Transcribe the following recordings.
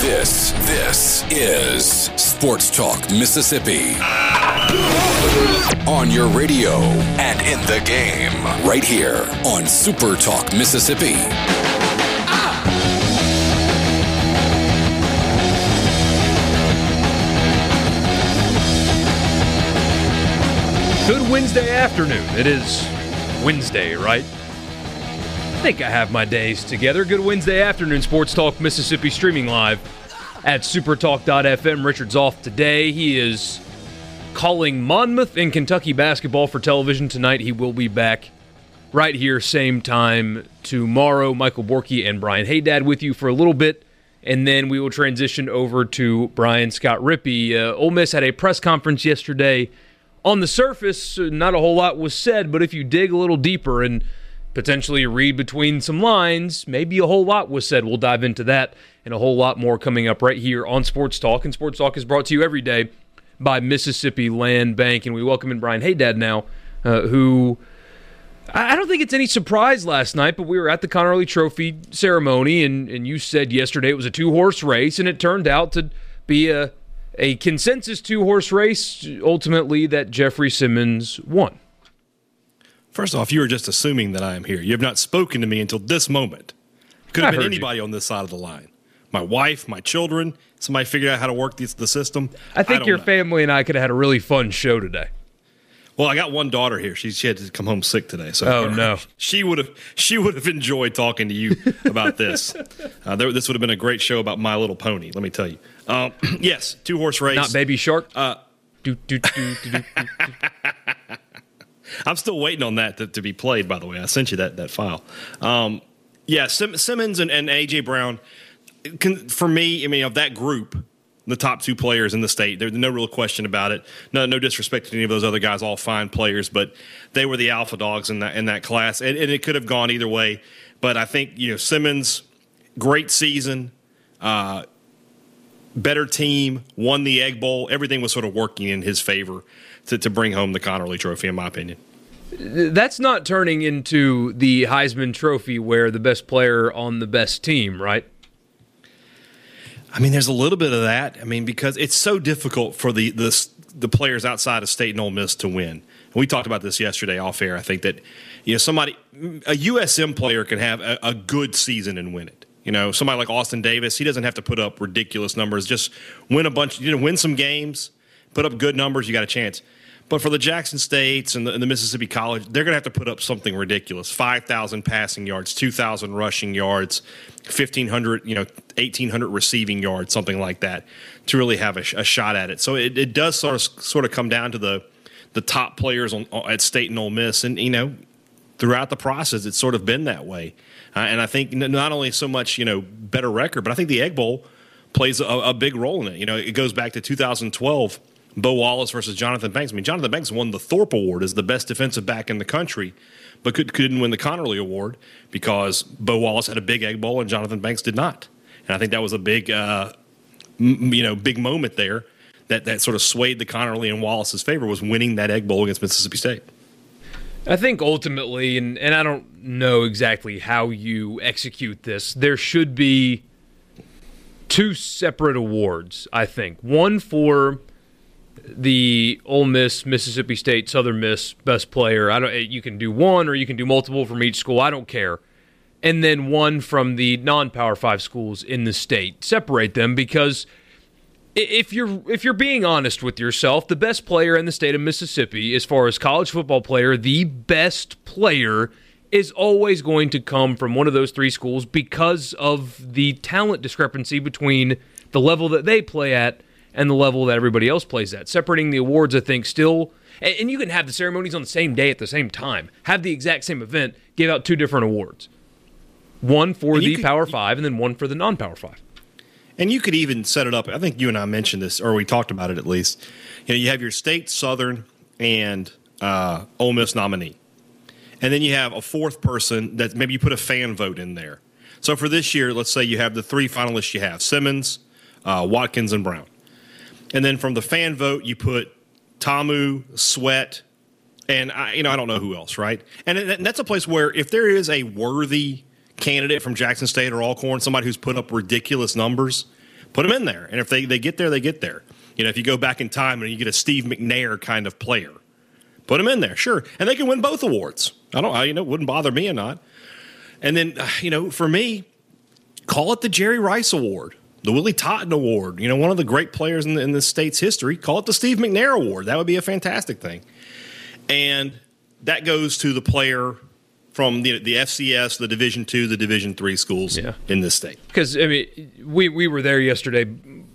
This, this is Sports Talk Mississippi. On your radio and in the game, right here on Super Talk Mississippi. Good Wednesday afternoon. It is Wednesday, right? I think I have my days together. Good Wednesday afternoon, Sports Talk Mississippi streaming live at supertalk.fm. Richard's off today. He is calling Monmouth in Kentucky basketball for television tonight. He will be back right here, same time tomorrow. Michael Borky and Brian Haydad with you for a little bit, and then we will transition over to Brian Scott Rippey. Uh, Ole Miss had a press conference yesterday. On the surface, not a whole lot was said, but if you dig a little deeper and potentially read between some lines, maybe a whole lot was said. We'll dive into that and a whole lot more coming up right here on Sports Talk. And Sports Talk is brought to you every day by Mississippi Land Bank. And we welcome in Brian Haydad now, uh, who I don't think it's any surprise last night, but we were at the Conerly Trophy ceremony, and, and you said yesterday it was a two horse race, and it turned out to be a a consensus two horse race, ultimately, that Jeffrey Simmons won. First off, you are just assuming that I am here. You have not spoken to me until this moment. It Could have I been anybody on this side of the line. My wife, my children, somebody figured out how to work the, the system. I think don't your know. family and I could have had a really fun show today. Well, I got one daughter here. She, she had to come home sick today. So Oh, no. she would have she would have enjoyed talking to you about this. Uh, there, this would have been a great show about My Little Pony. Let me tell you. Um, yes, two horse race. Not Baby Shark. Uh, do, do, do. I'm still waiting on that to, to be played. By the way, I sent you that that file. Um, yeah, Sim, Simmons and, and AJ Brown. Can, for me, I mean, of that group, the top two players in the state. There's no real question about it. No, no disrespect to any of those other guys, all fine players, but they were the alpha dogs in that in that class, and, and it could have gone either way. But I think you know Simmons, great season, uh, better team, won the Egg Bowl. Everything was sort of working in his favor to, to bring home the Conerly Trophy, in my opinion. That's not turning into the Heisman Trophy where the best player on the best team, right? I mean, there's a little bit of that. I mean, because it's so difficult for the the, the players outside of State and Ole Miss to win. And we talked about this yesterday off air. I think that you know somebody a USM player can have a, a good season and win it. You know, somebody like Austin Davis, he doesn't have to put up ridiculous numbers. Just win a bunch. You know, win some games, put up good numbers. You got a chance. But for the Jackson States and the, and the Mississippi College, they're going to have to put up something ridiculous: five thousand passing yards, two thousand rushing yards, fifteen hundred, you know, eighteen hundred receiving yards, something like that, to really have a, a shot at it. So it, it does sort of sort of come down to the the top players on, at State and Ole Miss, and you know, throughout the process, it's sort of been that way. Uh, and I think not only so much you know better record, but I think the Egg Bowl plays a, a big role in it. You know, it goes back to 2012. Bo Wallace versus Jonathan Banks. I mean, Jonathan Banks won the Thorpe Award as the best defensive back in the country, but could, couldn't win the Conerly Award because Bo Wallace had a big egg bowl and Jonathan Banks did not. And I think that was a big, uh, m- you know, big moment there that, that sort of swayed the Conerly and Wallace's favor was winning that egg bowl against Mississippi State. I think ultimately, and, and I don't know exactly how you execute this, there should be two separate awards, I think. One for the Ole Miss, Mississippi State, Southern Miss best player. I don't you can do one or you can do multiple from each school. I don't care. And then one from the non-power 5 schools in the state. Separate them because if you're if you're being honest with yourself, the best player in the state of Mississippi as far as college football player, the best player is always going to come from one of those three schools because of the talent discrepancy between the level that they play at and the level that everybody else plays at. Separating the awards, I think, still. And you can have the ceremonies on the same day at the same time. Have the exact same event, give out two different awards. One for the could- Power Five, and then one for the non-Power Five. And you could even set it up. I think you and I mentioned this, or we talked about it at least. You know, you have your state, Southern, and uh, Ole Miss nominee, and then you have a fourth person that maybe you put a fan vote in there. So for this year, let's say you have the three finalists you have: Simmons, uh, Watkins, and Brown. And then from the fan vote, you put Ta'amu, Sweat, and I, you know I don't know who else, right? And, and that's a place where if there is a worthy candidate from Jackson State or Alcorn, somebody who's put up ridiculous numbers, put them in there. And if they, they get there, they get there. You know, if you go back in time and you get a Steve McNair kind of player, put them in there, sure, and they can win both awards. I don't, you know, wouldn't bother me or not. And then, uh, you know, for me, call it the Jerry Rice Award, the Willie Totten Award. You know, one of the great players in the, in the state's history. Call it the Steve McNair Award. That would be a fantastic thing. And that goes to the player from the, the FCS, the Division two, the Division three schools Yeah. in this state. Because I mean, we we were there yesterday.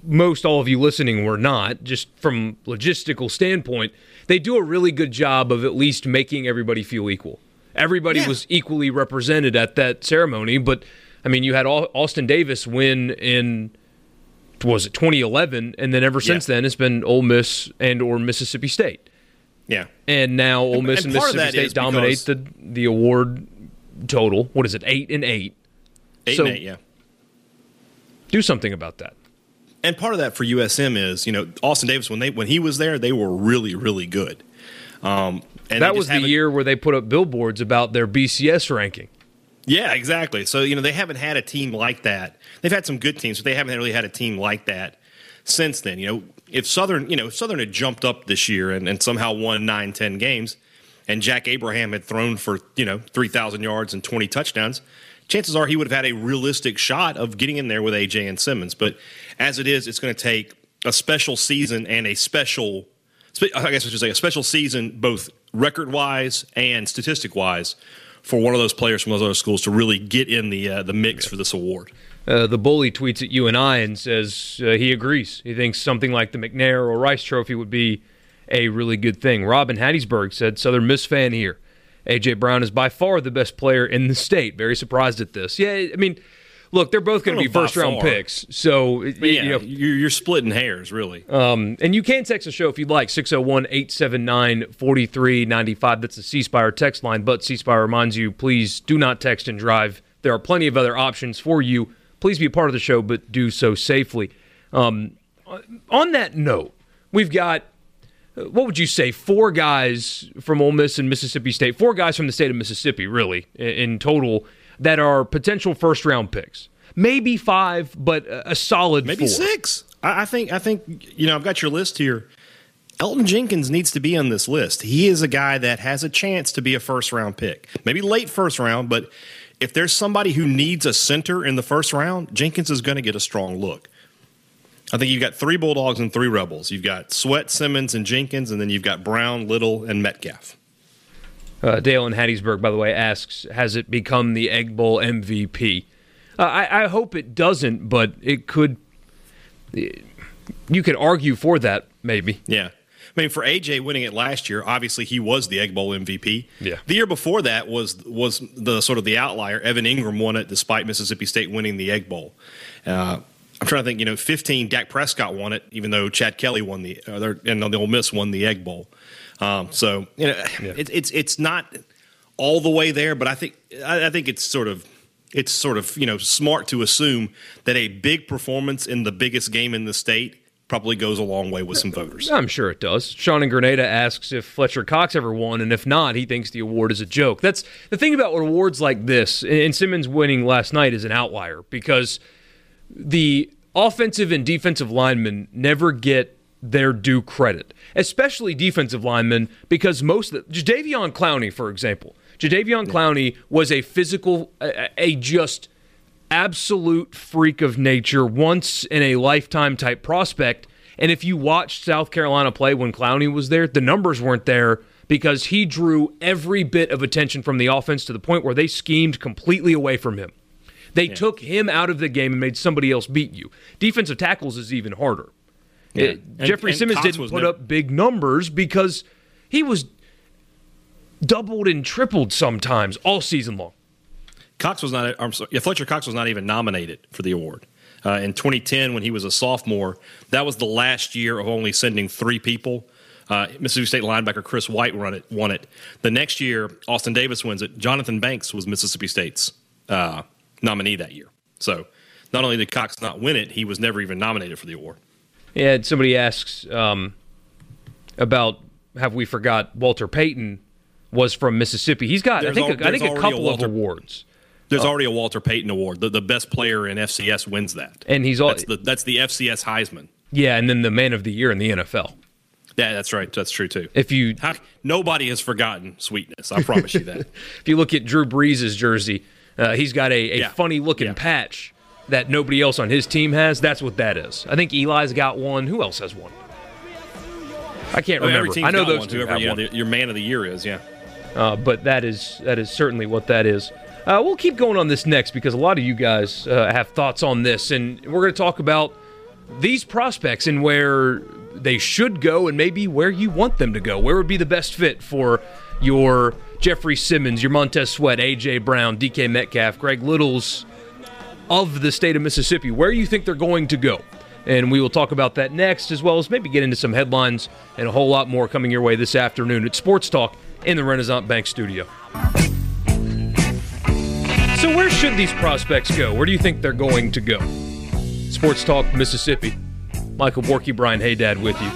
Most all of you listening were not. Just from logistical standpoint, they do a really good job of at least making everybody feel equal. Everybody Yeah. was equally represented at that ceremony. But I mean, you had Austin Davis win in was it 2011, and then ever since Yeah. then it's been Ole Miss and or Mississippi State. Yeah. And now Ole Miss and and, Mississippi State dominate the the award total. What is it? Eight and eight. Eight So- and eight, yeah. Do something about that. And part of that for USM is, you know, Austin Davis when they when he was there, they were really, really good. Um, and that was the year where they put up billboards about their BCS ranking. Yeah, exactly. So you know they haven't had a team like that. They've had some good teams, but they haven't really had a team like that since then. You know, if Southern, you know, Southern had jumped up this year and, and somehow won nine, ten games, and Jack Abraham had thrown for you know three thousand yards and twenty touchdowns, chances are he would have had a realistic shot of getting in there with AJ and Simmons. But as it is, it's going to take a special season and a special, I guess I should say, a special season, both record wise and statistic wise, for one of those players from those other schools to really get in the uh, the mix for this award. Uh, the bully tweets at you and I and says uh, he agrees. He thinks something like the McNair or Rice Trophy would be a really good thing. Robin Hattiesburg said Southern Miss fan here. AJ Brown is by far the best player in the state. Very surprised at this. Yeah, I mean, look, they're both going to be first round far. picks. So yeah, you know, you're, you're splitting hairs, really. Um, and you can text the show if you'd like, 601 879 4395. That's the C Spire text line. But C Spire reminds you, please do not text and drive. There are plenty of other options for you. Please be a part of the show, but do so safely. Um, on that note, we've got, what would you say, four guys from Ole Miss and Mississippi State, four guys from the state of Mississippi, really, in total, that are potential first round picks. Maybe five, but a solid Maybe four. six. I, I think. I think. You know, I've got your list here. Elgton Jenkins needs to be on this list. He is a guy that has a chance to be a first round pick, maybe late first round, but if there's somebody who needs a center in the first round, Jenkins is going to get a strong look. I think you've got three Bulldogs and three Rebels. You've got Sweat, Simmons, and Jenkins, and then you've got Brown, Little, and Metcalf. Uh, Dale in Hattiesburg, by the way, asks, has it become the Egg Bowl MVP? Uh, I, I hope it doesn't, but it could. You could argue for that, maybe. Yeah. I mean, for AJ winning it last year, obviously he was the Egg Bowl MVP. Yeah. The year before that was was the sort of the outlier. Evan Engram won it despite Mississippi State winning the Egg Bowl. Uh, I'm trying to think. You know, 15. Dak Prescott won it, even though Chad Kelly won the uh, and the Ole Miss won the Egg Bowl. Um, so you know, it, it's it's not all the way there, but I think I, I think it's sort of it's sort of you know smart to assume that a big performance in the biggest game in the state probably goes a long way with some voters. I'm sure it does. Sean in Grenada asks if Fletcher Cox ever won, and if not, he thinks the award is a joke. That's the thing about awards like this, and Simmons winning last night is an outlier because the offensive and defensive linemen never get their due credit, especially defensive linemen, because most of the, Jadeveon Clowney, for example, Jadeveon Clowney was a physical, a, a just absolute freak of nature, once in a lifetime type prospect. And if you watched South Carolina play when Clowney was there, the numbers weren't there because he drew every bit of attention from the offense to the point where they schemed completely away from him. They took him out of the game and made somebody else beat you. Defensive tackles is even harder. Yeah. It- And- Jeffrey and Simmons Cox didn't put never- up big numbers because he was doubled and tripled sometimes all season long. Cox was not. I'm sorry, Fletcher Cox was not even nominated for the award. Uh, in 2010, when he was a sophomore, that was the last year of only sending three people. Uh, Mississippi State linebacker Chris White won it. Won it. The next year, Austin Davis wins it. Jonathan Banks was Mississippi State's uh, nominee that year. So, not only did Cox not win it, he was never even nominated for the award. Yeah, somebody asks um, about have we forgot Walter Payton was from Mississippi. He's got there's I think al- I think a couple a Walter, of awards. There's uh, already a Walter Payton award. The, the best player in FCS wins that, and he's all, that's the, that's the FCS Heisman. Yeah, and then the man of the year in the NFL. Yeah, that's right. That's true too. If you How, nobody has forgotten sweetness, I promise you that. if you look at Drew Brees' jersey, uh, he's got a, a yeah. funny looking yeah. patch that nobody else on his team has. That's what that is. I think Eli's got one. Who else has one? I can't oh, remember. I know those one, two whoever yeah, the, your man of the year is. Yeah. Uh, but that is that is certainly what that is. Uh, we'll keep going on this next because a lot of you guys uh, have thoughts on this, and we're going to talk about these prospects and where they should go and maybe where you want them to go. Where would be the best fit for your Jeffrey Simmons, your Montez Sweat, AJ Brown, DK Metcalf, Greg Littles of the state of Mississippi? Where you think they're going to go? And we will talk about that next, as well as maybe get into some headlines and a whole lot more coming your way this afternoon at Sports Talk in the Renaissance Bank studio. So, where should these prospects go? Where do you think they're going to go? Sports Talk Mississippi. Michael Borky, Brian Haydad with you.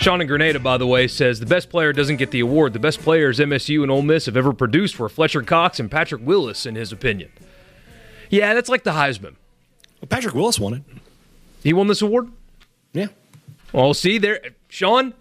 Sean in Grenada, by the way, says the best player doesn't get the award. The best players MSU and Ole Miss have ever produced were Fletcher Cox and Patrick Willis, in his opinion. Yeah, that's like the Heisman. Well, Patrick Willis won it. He won this award? Yeah. Well, see there, Sean,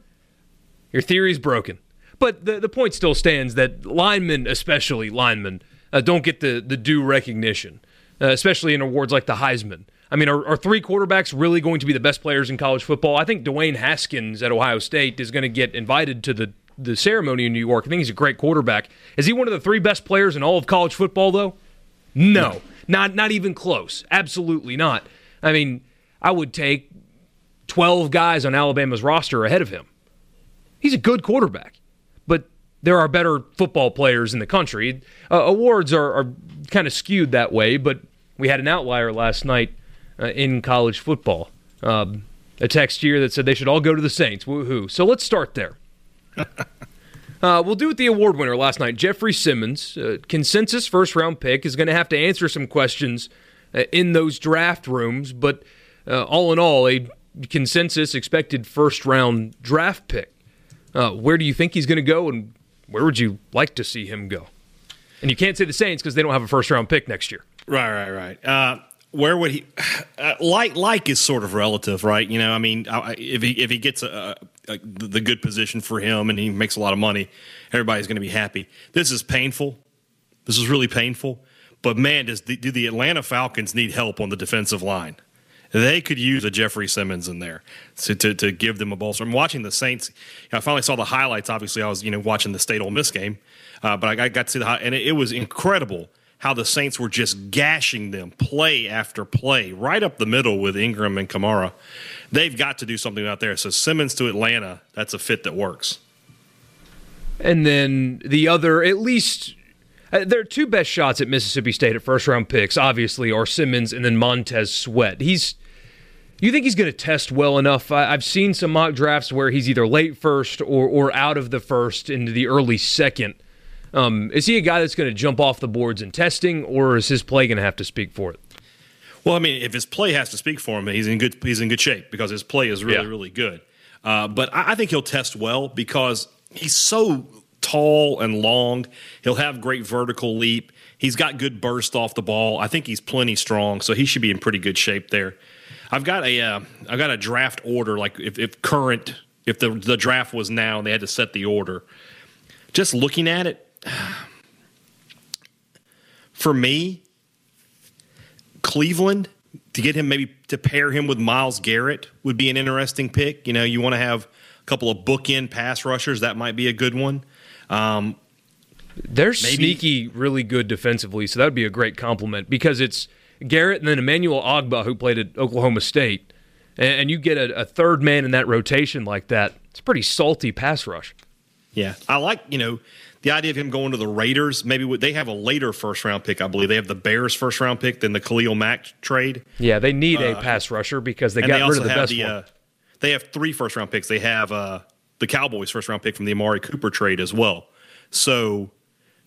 your theory's broken. But the, the point still stands that linemen, especially linemen, uh, don't get the, the due recognition, uh, especially in awards like the Heisman. I mean, are, are, three quarterbacks really going to be the best players in college football? I think Dwayne Haskins at Ohio State is going to get invited to the, the ceremony in New York. I think he's a great quarterback. Is he one of the three best players in all of college football, though? No, no. Not not even close. Absolutely not. I mean, I would take 12 guys on Alabama's roster ahead of him. He's a good quarterback, but there are better football players in the country. Uh, awards are, are kind of skewed that way, but we had an outlier last night uh, in college football. Um, a text here that said they should all go to the Saints. Woohoo. So let's start there. Uh, we'll do with the award winner last night, Jeffrey Simmons. Uh, consensus first round pick is going to have to answer some questions uh, in those draft rooms, but uh, all in all, a consensus expected first round draft pick. Uh, where do you think he's going to go, and where would you like to see him go? And you can't say the Saints because they don't have a first round pick next year. Right, right, right. Uh, where would he uh, like like is sort of relative right you know i mean if he if he gets a, a, the good position for him and he makes a lot of money everybody's going to be happy this is painful this is really painful but man does the, do the atlanta falcons need help on the defensive line they could use a Jeffrey Simmons in there to, to, to give them a bolster. I'm watching the Saints. I finally saw the highlights. Obviously, I was you know watching the State Ole Miss game, uh, but I got to see the high, and it, it was incredible how the Saints were just gashing them play after play, right up the middle with Ingram and Kamara. They've got to do something out there. So Simmons to Atlanta, that's a fit that works. And then the other, at least uh, their two best shots at Mississippi State at first round picks, obviously, are Simmons and then Montez Sweat. He's you think he's going to test well enough? I, have seen some mock drafts where he's either late first or, or out of the first into the early second. Um, is he a guy that's going to jump off the boards in testing, or is his play going to have to speak for it? Well, I mean, if his play has to speak for him, he's in good he's in good shape because his play is really yeah. really good. Uh, but I, I think he'll test well because he's so tall and long. He'll have great vertical leap. He's got good burst off the ball. I think he's plenty strong, so he should be in pretty good shape there. I've got a have uh, got a draft order like if, if current if the the draft was now and they had to set the order. Just looking at it, for me, Cleveland to get him maybe to pair him with Myles Garrett would be an interesting pick. You know, you want to have a couple of bookend pass rushers. That might be a good one. Um, They're maybe, sneaky, really good defensively, so that would be a great compliment because it's Garrett and then Emmanuel Ogbah who played at Oklahoma State, and, you get a, a third man in that rotation like that. It's a pretty salty pass rush. Yeah, I like you know the idea of him going to the Raiders. Maybe they have a later first round pick. I believe they have the Bears first round pick than the Khalil Mack trade. Yeah, they need a uh, pass rusher because they got they rid of the best the, one. Uh, they have three first round picks. They have uh, the Cowboys first round pick from the Amari Cooper trade as well. So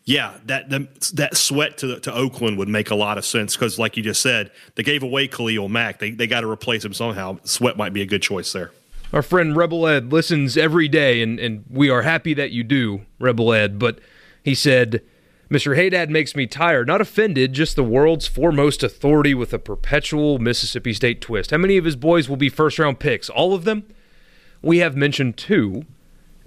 yeah, that the, that sweat to to Oakland would make a lot of sense because, like you just said, they gave away Khalil Mack. They they got to replace him somehow. Sweat might be a good choice there. Our friend Rebel Ed listens every day, and and we are happy that you do, Rebel Ed. But he said, "Mr. Haydad makes me tired. Not offended, just the world's foremost authority with a perpetual Mississippi State twist. How many of his boys will be first round picks? All of them? We have mentioned two,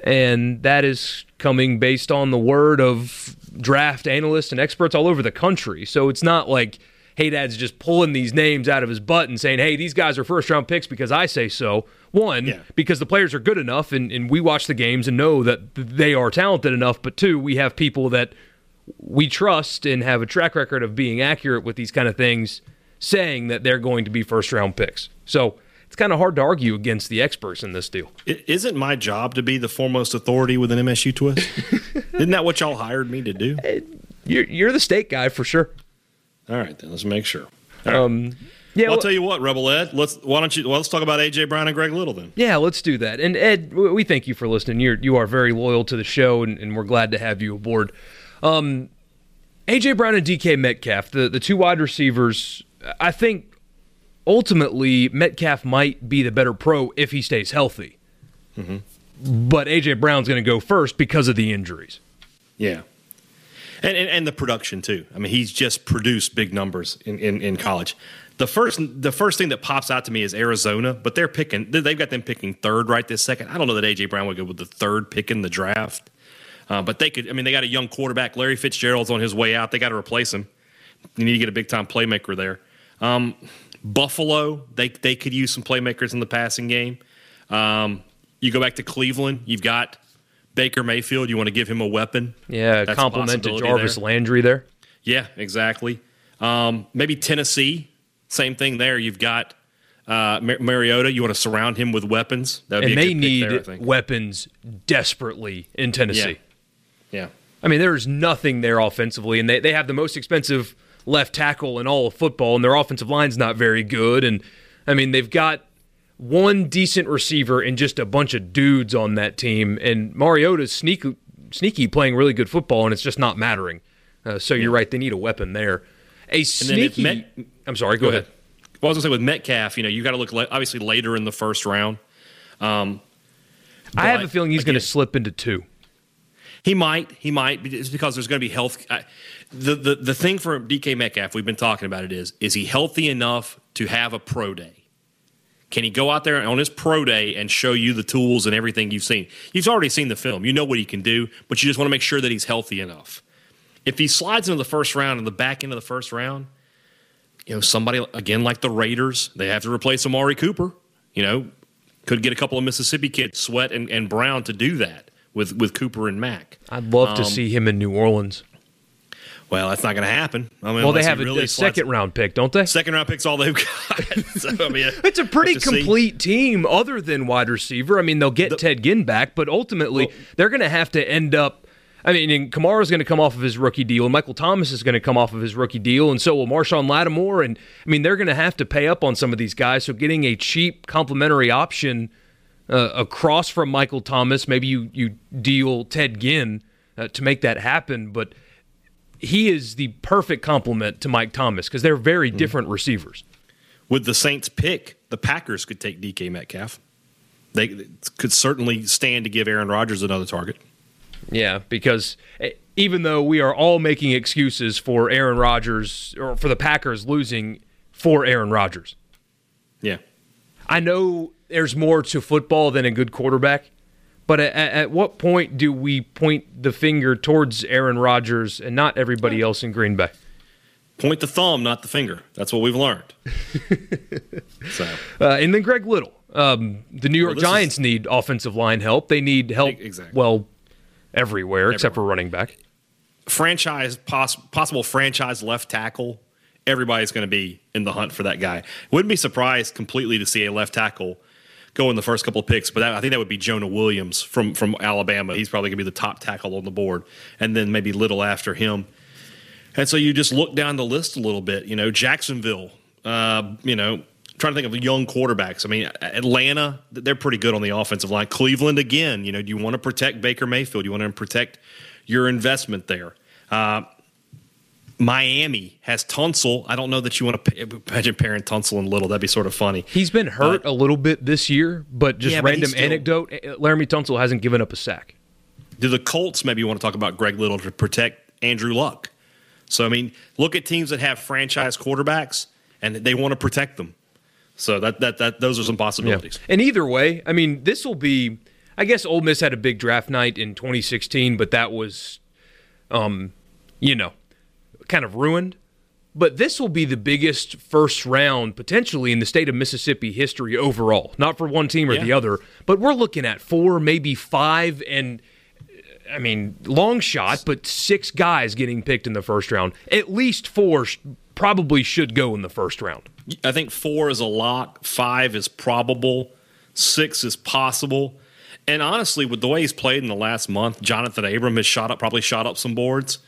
And that is coming based on the word of draft analysts and experts all over the country. So it's not like Haydad's just pulling these names out of his butt and saying, hey, these guys are first round picks because I say so. One, yeah. because the players are good enough and, and we watch the games and know that they are talented enough. But two, we have people that we trust and have a track record of being accurate with these kind of things saying that they're going to be first round picks. So it's kind of hard to argue against the experts in this deal. is isn't my job to be the foremost authority with an MSU twist? Isn't that what y'all hired me to do? You're, you're the state guy for sure. All right, then let's make sure. Um, yeah, well, I'll tell you what, Rebel Ed. Let's why don't you? Well, let's talk about AJ Brown and Greg Little then. Yeah, let's do that. And Ed, we thank you for listening. You're you are very loyal to the show, and, and we're glad to have you aboard. Um, AJ Brown and DK Metcalf, the the two wide receivers. I think ultimately Metcalf might be the better pro if he stays healthy. Mm-hmm. But AJ Brown's going to go first because of the injuries. Yeah. And, and, and, the production too. I mean, he's just produced big numbers in, in, in, college. The first the first thing that pops out to me is Arizona, but they're picking they've got them picking third right this second. I don't know that AJ Brown would go with the third pick in the draft, uh, but they could. I mean, they got a young quarterback, Larry Fitzgerald's on his way out. They got to replace him. You need to get a big time playmaker there. Um, Buffalo, they they could use some playmakers in the passing game. Um, you go back to Cleveland, you've got Baker Mayfield. You want to give him a weapon? Yeah, That's compliment to Jarvis there. Landry there. Yeah, exactly. Um, maybe Tennessee, same thing there. You've got uh, Mar- Mariota. You want to surround him with weapons. That'd and they need there, weapons desperately in Tennessee. Yeah. yeah. I mean, there's nothing there offensively, and they, they have the most expensive left tackle in all of football, and their offensive line's not very good. And I mean, they've got one decent receiver and just a bunch of dudes on that team. And Mariota's sneaky, sneaky playing really good football, and it's just not mattering. Uh, so you're right; they need a weapon there. A sneaky. Met, I'm sorry. Go, go ahead. ahead. Well, I was going to say with Metcalf, you know, you got to look obviously later in the first round. Um, I have a feeling he's going to slip into two. He might. He might. It's because there's going to be health. the, the the thing for DK Metcalf, we've been talking about it is is he healthy enough to have a pro day? Can he go out there on his pro day and show you the tools and everything you've seen? You've already seen the film. You know what he can do, but you just want to make sure that he's healthy enough. If he slides into the first round, in the back end of the first round, you know, somebody again like the Raiders, they have to replace Amari Cooper. You know, could get a couple of Mississippi kids, Sweat and, and Brown, to do that with with Cooper and Mack. I'd love um, to see him in New Orleans. Well, that's not going to happen. I mean, well, they have a, really a second round pick, don't they? Second round pick's all they've got. so, I mean, it's a pretty complete see. team, other than wide receiver. I mean, they'll get the, Ted Ginn back, but ultimately well, they're going to have to end up. I mean, and Kamara's going to come off of his rookie deal, and Michael Thomas is going to come off of his rookie deal, and so will Marshon Lattimore. And I mean, they're going to have to pay up on some of these guys. So getting a cheap complementary option uh, across from Michael Thomas. Maybe you you deal Ted Ginn uh, to make that happen, but he is the perfect complement to Mike Thomas because they're very mm. different receivers. With the Saints pick, the Packers could take DK Metcalf. They could certainly stand to give Aaron Rodgers another target. Yeah, because eh, even though we are all making excuses for Aaron Rodgers or for the Packers losing for Aaron Rodgers. Yeah. I know there's more to football than a good quarterback. But at, at, what point do we point the finger towards Aaron Rodgers and not everybody else in Green Bay? Point the thumb, not the finger. That's what we've learned. so, uh, and then Greg Little. Um, the New York well, Giants is, need offensive line help. They need help. Exactly. Well, everywhere, everywhere. except for running back. Franchise poss- possible franchise left tackle. Everybody's going to be in the hunt for that guy. Wouldn't be surprised completely to see a left tackle go in the first couple of picks, but that, I think that would be Jonah Williams from from Alabama. He's probably going to be the top tackle on the board, and then maybe Little after him. And so you just look down the list a little bit. You know, Jacksonville. Uh, you know, trying to think of young quarterbacks. I mean, Atlanta, they're pretty good on the offensive line. Cleveland, again, you know, do you want to protect Baker Mayfield? Do you want to protect your investment there. Uh, Miami has Tunsil. I don't know that you want to imagine pairing Tunsil and Little. That'd be sort of funny. He's been hurt but, a little bit this year, but just yeah, random but anecdote: Laramie Laremy Tunsil hasn't given up a sack. Do the Colts maybe want to talk about Greg Little to protect Andrew Luck? So I mean, look at teams that have franchise quarterbacks and they want to protect them. So that that that those are some possibilities. Yeah. And either way, I mean, this will be. I guess Ole Miss had a big draft night in 2016, but that was, um, you know, kind of ruined. But this will be the biggest first round potentially in the state of Mississippi history overall. Not for one team or yeah. the other, but we're looking at four, maybe five, and I mean, long shot, but six guys getting picked in the first round. At least four probably should go in the first round. I think four is a lock, five is probable, six is possible. And honestly, with the way he's played in the last month, Jonathan Abram has shot up, probably shot up some boards.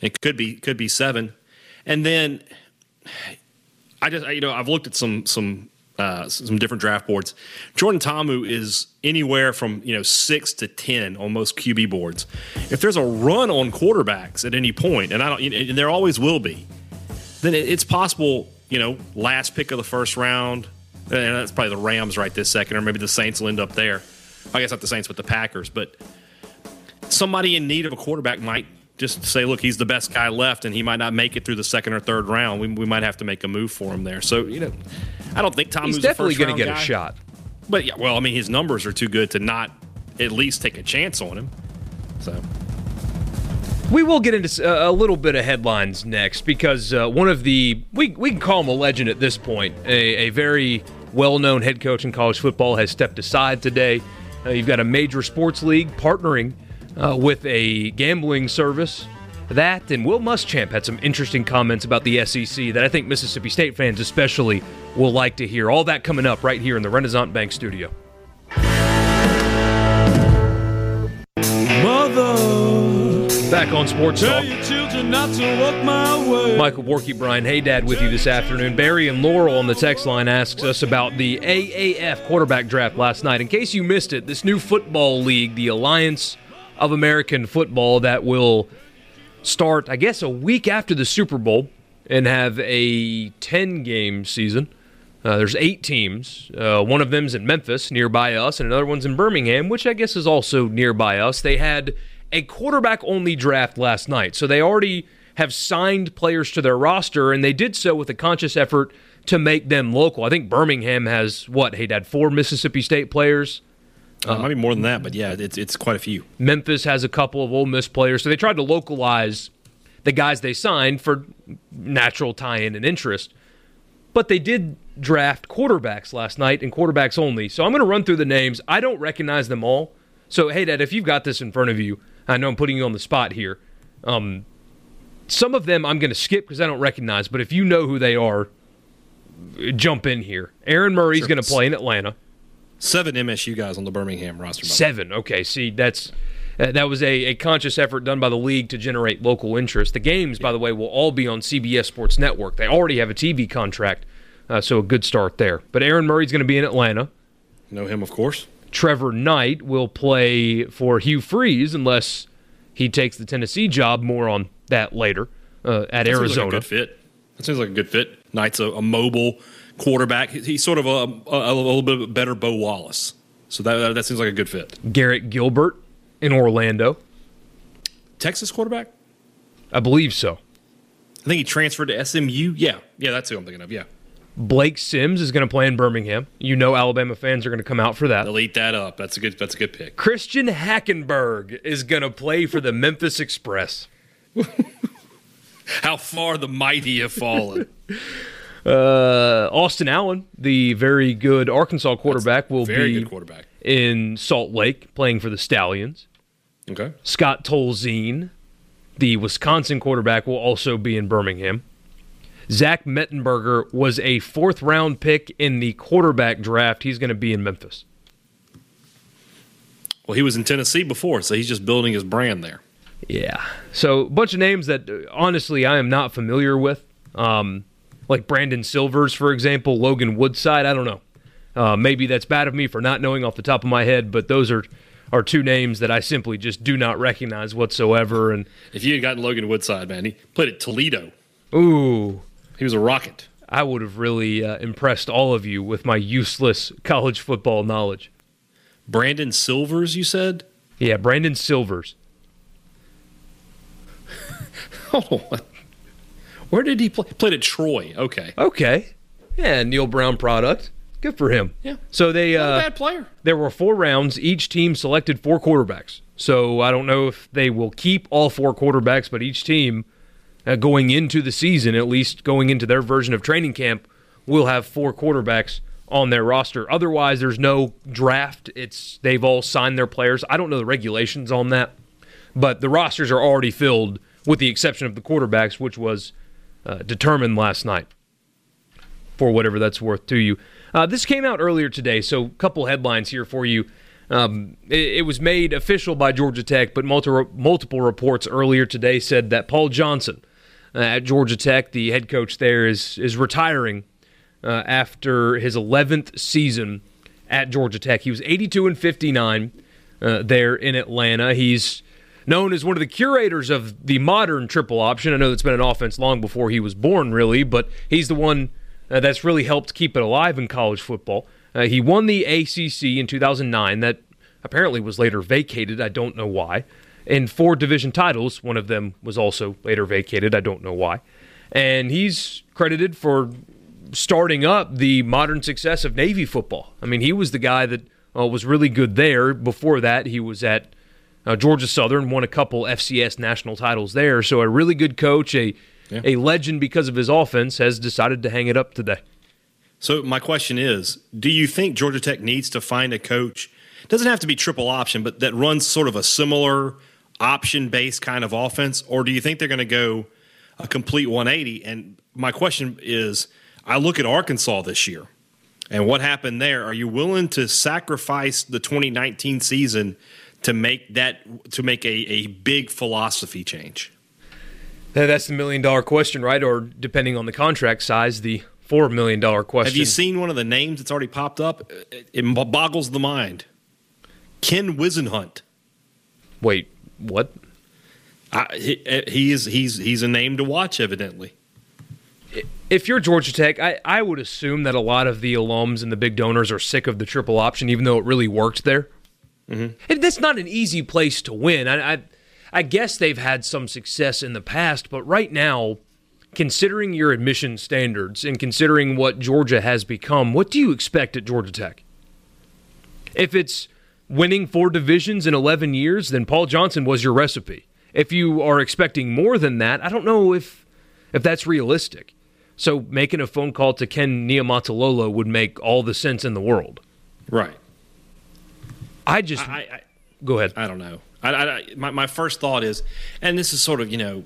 It could be could be seven, and then I just you know I've looked at some some uh, some different draft boards. Jordan Ta'amu is anywhere from you know six to ten on most QB boards. If there's a run on quarterbacks at any point, and I don't, and there always will be, then it's possible you know last pick of the first round, and that's probably the Rams right this second, or maybe the Saints will end up there. I guess not the Saints, but the Packers. But somebody in need of a quarterback might just say, look, he's the best guy left, and he might not make it through the second or third round. We, we might have to make a move for him there. So you know, I don't think Tom. He's definitely going to get guy. a shot. But yeah, well, I mean, his numbers are too good to not at least take a chance on him. So. We will get into uh, a little bit of headlines next because uh, one of the we we can call him a legend at this point. A, a very well-known head coach in college football has stepped aside today. Uh, you've got a major sports league partnering uh, with a gambling service. That and Will Muschamp had some interesting comments about the SEC that I think Mississippi State fans especially will like to hear. All that coming up right here in the Renaissance Bank studio. Mother, Back on Sports Talk. Michael Borky, Brian Haydad with you this afternoon. Barry and Laurel on the text line asks us about the AAF quarterback draft last night. In case you missed it, this new football league, the Alliance of American Football that will start, I guess, a week after the Super Bowl and have a 10 game season. Uh, there's eight teams. Uh, one of them's in Memphis, nearby us, and another one's in Birmingham, which I guess is also nearby us. They had a quarterback only draft last night, so they already have signed players to their roster, and they did so with a conscious effort to make them local. I think Birmingham has what? Hey, had four Mississippi State players. Uh, might be more than that, but yeah, it's it's quite a few. Memphis has a couple of Ole Miss players, so they tried to localize the guys they signed for natural tie-in and interest. But they did draft quarterbacks last night and quarterbacks only. So I'm going to run through the names. I don't recognize them all. So hey, Dad, if you've got this in front of you, I know I'm putting you on the spot here. Um, some of them I'm going to skip because I don't recognize. But if you know who they are, jump in here. Aaron Murray's sure. going to play in Atlanta. Seven MSU guys on the Birmingham roster. Seven. Okay. See, that's uh, that was a, a conscious effort done by the league to generate local interest. The games, by the way, will all be on CBS Sports Network. They already have a TV contract, uh, so a good start there. But Aaron Murray's going to be in Atlanta. Know him, of course. Trevor Knight will play for Hugh Freeze unless he takes the Tennessee job. More on that later uh, at that Arizona. Like a good fit. That seems like a good fit. Knight's a, a mobile quarterback. He's sort of a, a, a, little bit better Bo Wallace. So that, that seems like a good fit. Garrett Gilbert in Orlando. Texas quarterback? I believe so. I think he transferred to SMU. Yeah. Yeah, that's who I'm thinking of. Yeah. Blake Sims is going to play in Birmingham. You know Alabama fans are going to come out for that. They'll eat that up. That's a good that's a good pick. Christian Hackenberg is going to play for the Memphis Express. How far the mighty have fallen. Uh, Austin Allen, the very good Arkansas quarterback, will be quarterback. in Salt Lake playing for the Stallions. Okay. Scott Tolzien, the Wisconsin quarterback, will also be in Birmingham. Zach Mettenberger was a fourth round pick in the quarterback draft. He's going to be in Memphis. Well, he was in Tennessee before, so he's just building his brand there. Yeah. So a bunch of names that honestly I am not familiar with, um, like Brandon Silvers, for example, Logan Woodside. I don't know. Uh, maybe that's bad of me for not knowing off the top of my head, but those are are two names that I simply just do not recognize whatsoever. And if you had gotten Logan Woodside, man, he played at Toledo. Ooh, he was a rocket. I would have really uh, impressed all of you with my useless college football knowledge. Brandon Silvers, you said? Yeah, Brandon Silvers. oh, where did he play? He played at Troy. Okay. Okay. Yeah, Neal Brown product. Good for him. Yeah. So they uh, bad player. There were four rounds. Each team selected four quarterbacks. So I don't know if they will keep all four quarterbacks, but each team uh, going into the season, at least going into their version of training camp, will have four quarterbacks on their roster. Otherwise, there's no draft. It's they've all signed their players. I don't know the regulations on that, but the rosters are already filled, with the exception of the quarterbacks, which was uh, determined last night. For whatever that's worth to you. Uh, this came out earlier today, so a couple headlines here for you. Um, it, it, was made official by Georgia Tech, but multi- multiple reports earlier today said that Paul Johnson uh, at Georgia Tech, the head coach there, is is retiring uh, after his 11th season at Georgia Tech. He was 82 and 59 uh, there in Atlanta. He's known as one of the curators of the modern triple option. I know that's been an offense long before he was born, really, but he's the one uh, that's really helped keep it alive in college football. Uh, he won the ACC in 2009. That apparently was later vacated. I don't know why. In four division titles, one of them was also later vacated. I don't know why. And he's credited for starting up the modern success of Navy football. I mean, he was the guy that uh, was really good there. Before that, he was at uh, Georgia Southern, won a couple FCS national titles there. So a really good coach, a yeah. a legend because of his offense, has decided to hang it up today. So my question is, do you think Georgia Tech needs to find a coach? Doesn't have to be triple option, but that runs sort of a similar option based kind of offense, or do you think they're going to go a complete 180? And my question is, I look at Arkansas this year and what happened there. Are you willing to sacrifice the 2019 season to make that to make a, a big philosophy change? That's the million dollar question, right? Or depending on the contract size, the four million dollar question. Have you seen one of the names that's already popped up? It boggles the mind. Ken Whisenhunt. Wait, what? I, he, eh, he is he's he's a name to watch, evidently. If you're Georgia Tech, I, I would assume that a lot of the alums and the big donors are sick of the triple option, even though it really worked there. Mm-hmm. That's not an easy place to win. I, I I guess they've had some success in the past, but right now, considering your admission standards and considering what Georgia has become, what do you expect at Georgia Tech? If it's winning four divisions in 11 years, then Paul Johnson was your recipe. If you are expecting more than that, I don't know if if that's realistic. So making a phone call to Ken Niumatalolo would make all the sense in the world. Right. I just I, I, go ahead. I don't know. I, I, my, my first thought is, and this is sort of, you know,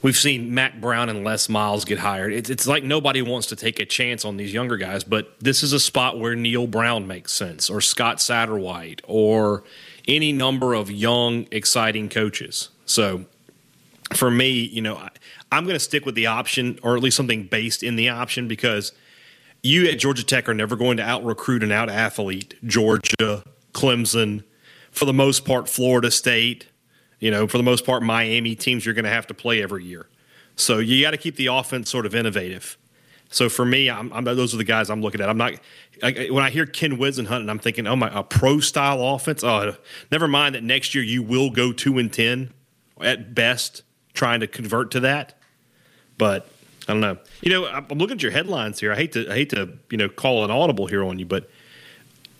we've seen Mack Brown and Les Miles get hired. It's, it's like nobody wants to take a chance on these younger guys, but this is a spot where Neal Brown makes sense, or Scott Satterfield, or any number of young, exciting coaches. So for me, you know, I, I'm going to stick with the option, or at least something based in the option, because you at Georgia Tech are never going to out recruit and out athlete Georgia, Clemson, for the most part, Florida State, you know, for the most part, Miami teams you're going to have to play every year. So you got to keep the offense sort of innovative. So for me, I'm, I'm, those are the guys I'm looking at. I'm not I, when I hear Ken Whisenhunt, and I'm thinking, oh my, a pro style offense. Oh, never mind that next year you will go two and ten at best, trying to convert to that. But I don't know. You know, I'm looking at your headlines here. I hate to I hate to you know call an audible here on you, but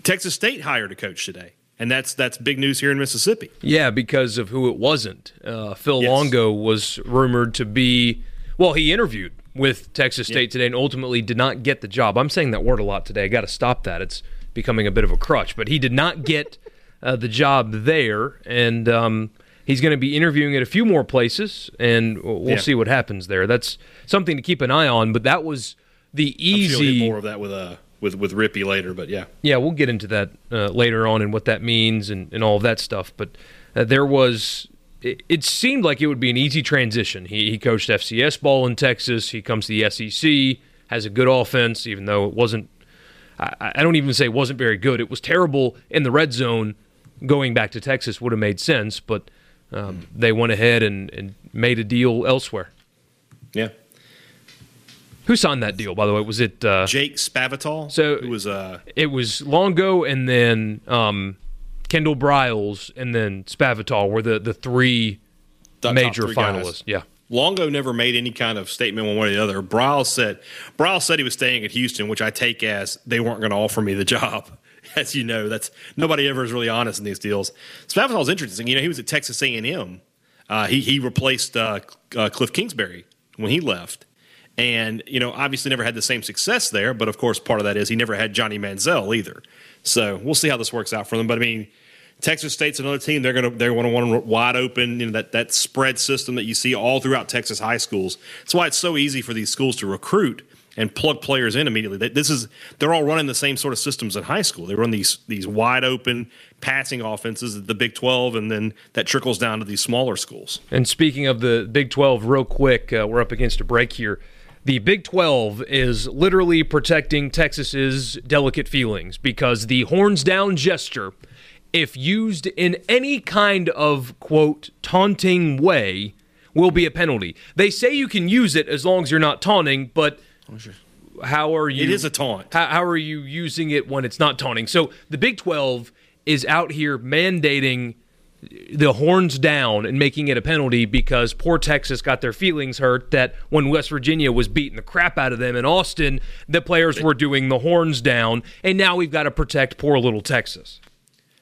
Texas State hired a coach today and that's that's big news here in Mississippi. Yeah, because of who it wasn't. Uh, Phil yes. Longo was rumored to be. Well, he interviewed with Texas State today and ultimately did not get the job. I'm saying that word a lot today. I got to stop that. It's becoming a bit of a crutch. But he did not get uh, the job there, and um, he's going to be interviewing at a few more places, and we'll yeah. see what happens there. That's something to keep an eye on. But that was the easy more of that with uh, with with Rippey later. But yeah, yeah, we'll get into that uh, later on and what that means and, and all of that stuff. But uh, there was. It, it, seemed like it would be an easy transition. He, he coached FCS ball in Texas. He comes to the SEC, has a good offense, even though it wasn't. I, I don't even say it wasn't very good. It was terrible in the red zone. Going back to Texas would have made sense, but um, they went ahead and, and made a deal elsewhere. Yeah, who signed that deal, by the way? Was it uh, Jake Spavital? So it was uh, it was Longo and then um, Kendall Briles and then Spavital were the the three the major three finalists. Guys. Yeah. Longo never made any kind of statement one way or the other. Briles said Briles said he was staying at Houston, which I take as they weren't going to offer me the job. As you know, that's nobody ever is really honest in these deals. Spavital's interesting. You know, he was at Texas A and M. Uh, he he replaced uh, uh, Cliff Kingsbury when he left and, you know, obviously never had the same success there. But of course, part of that is he never had Johnny Manziel either. So we'll see how this works out for them. But I mean, Texas State's another team. They're to they're going to want wide open. You know that that spread system that you see all throughout Texas high schools. That's why it's so easy for these schools to recruit and plug players in immediately. This is they're all running the same sort of systems in high school. They run these these wide open passing offenses at the Big 12, and then that trickles down to these smaller schools. And speaking of the Big 12, real quick, uh, we're up against a break here. The Big 12 is literally protecting Texas's delicate feelings because the horns down gesture, if used in any kind of quote taunting way, will be a penalty. They say you can use it as long as you're not taunting, but how are you? It is a taunt. How, how are you using it when it's not taunting? So the Big 12 is out here mandating the horns down and making it a penalty because poor Texas got their feelings hurt that when West Virginia was beating the crap out of them in Austin, the players were doing the horns down, and now we've got to protect poor little Texas.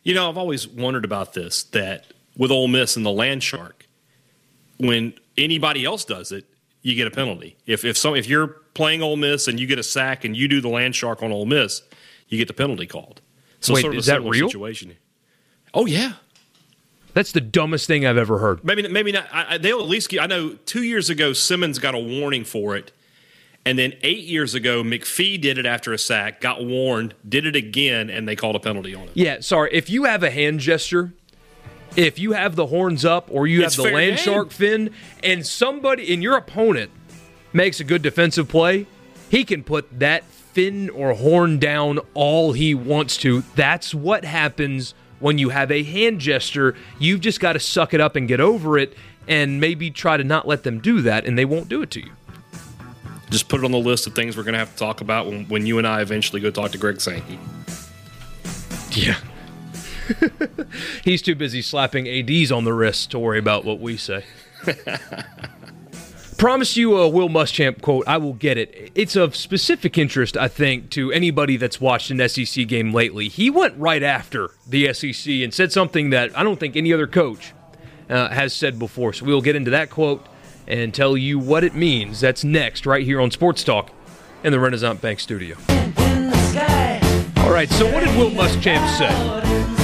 You know, I've always wondered about this that with Ole Miss and the Land Shark, when anybody else does it, you get a penalty. If if some if you're playing Ole Miss and you get a sack and you do the Land Shark on Ole Miss, you get the penalty called. So Wait, sort of is that real? Situation. Oh yeah, that's the dumbest thing I've ever heard. Maybe maybe not. I, they'll at least. Give, I know two years ago Simmons got a warning for it, and then eight years ago McPhee did it after a sack, got warned, did it again, and they called a penalty on it. Yeah, sorry. If you have a hand gesture, if you have the horns up or you it's have the land game. shark fin, and somebody in your opponent makes a good defensive play, he can put that fin or horn down all he wants to. That's what happens when you have a hand gesture, you've just got to suck it up and get over it and maybe try to not let them do that, and they won't do it to you. Just put it on the list of things we're going to have to talk about when, when you and I eventually go talk to Greg Sankey. Yeah. He's too busy slapping ADs on the wrist to worry about what we say. promise you a Will Muschamp quote. I will get it. It's of specific interest, I think, to anybody that's watched an SEC game lately. He went right after the SEC and said something that I don't think any other coach uh, has said before. So we'll get into that quote and tell you what it means. That's next, right here on Sports Talk in the Renaissance Bank Studio. All right, so what did Will Muschamp say?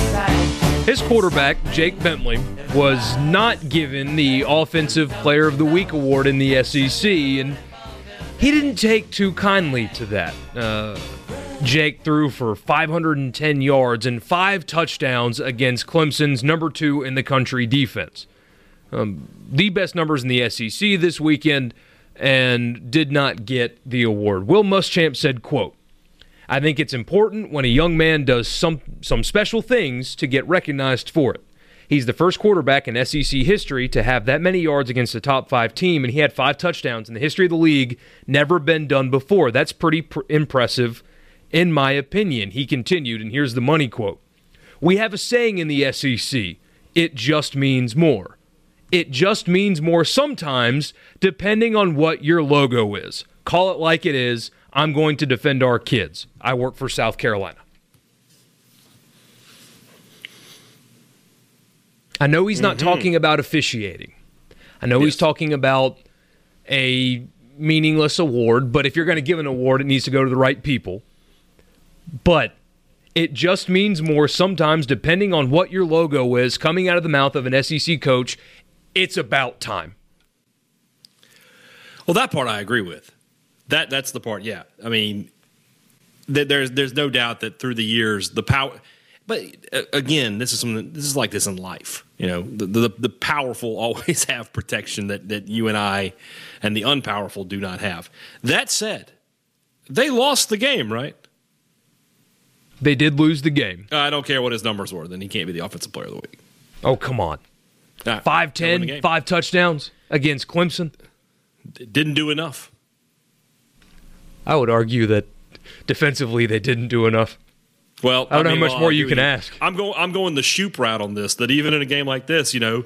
His quarterback, Jake Bentley, was not given the Offensive Player of the Week award in the SEC, and he didn't take too kindly to that. Uh, Jake threw for 510 yards and five touchdowns against Clemson's number two in the country defense. Um, the best numbers in the SEC this weekend, and did not get the award. Will Muschamp said, "quote I think it's important when a young man does some some special things to get recognized for it. He's the first quarterback in SEC history to have that many yards against a top five team, and he had five touchdowns in the history of the league. Never been done before. That's pretty pr- impressive, in my opinion. He continued, and here's the money quote We have a saying in the SEC it just means more. It just means more sometimes, depending on what your logo is. Call it like it is. I'm going to defend our kids. I work for South Carolina. I know he's not mm-hmm. talking about officiating. I know yes. he's talking about a meaningless award, but if you're going to give an award, it needs to go to the right people. But it just means more sometimes, depending on what your logo is coming out of the mouth of an SEC coach. It's about time. Well, that part I agree with. That that's the part. Yeah, I mean, there's there's no doubt that through the years the power. But uh, again, this is something. This is like this in life. You know, the, the the powerful always have protection that that you and I, and the unpowerful do not have. That said, they lost the game, right? They did lose the game. I don't care what his numbers were. Then he can't be the offensive player of the week. Oh come on, Nah, five they won the ten, five touchdowns against Clemson. didn't do enough. I would argue that defensively they didn't do enough. Well, I don't know mean, how much well, more you can with ask. I'm going. I'm going the shoot route on this. That even in a game like this, you know,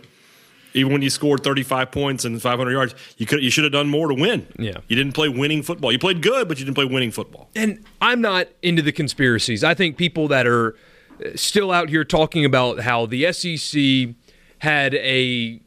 even when you scored 35 points and 500 yards, you could you should have done more to win. Yeah. you didn't play winning football. You played good, but you didn't play winning football. And I'm not into the conspiracies. I think people that are uh, still out here talking about how the SEC had a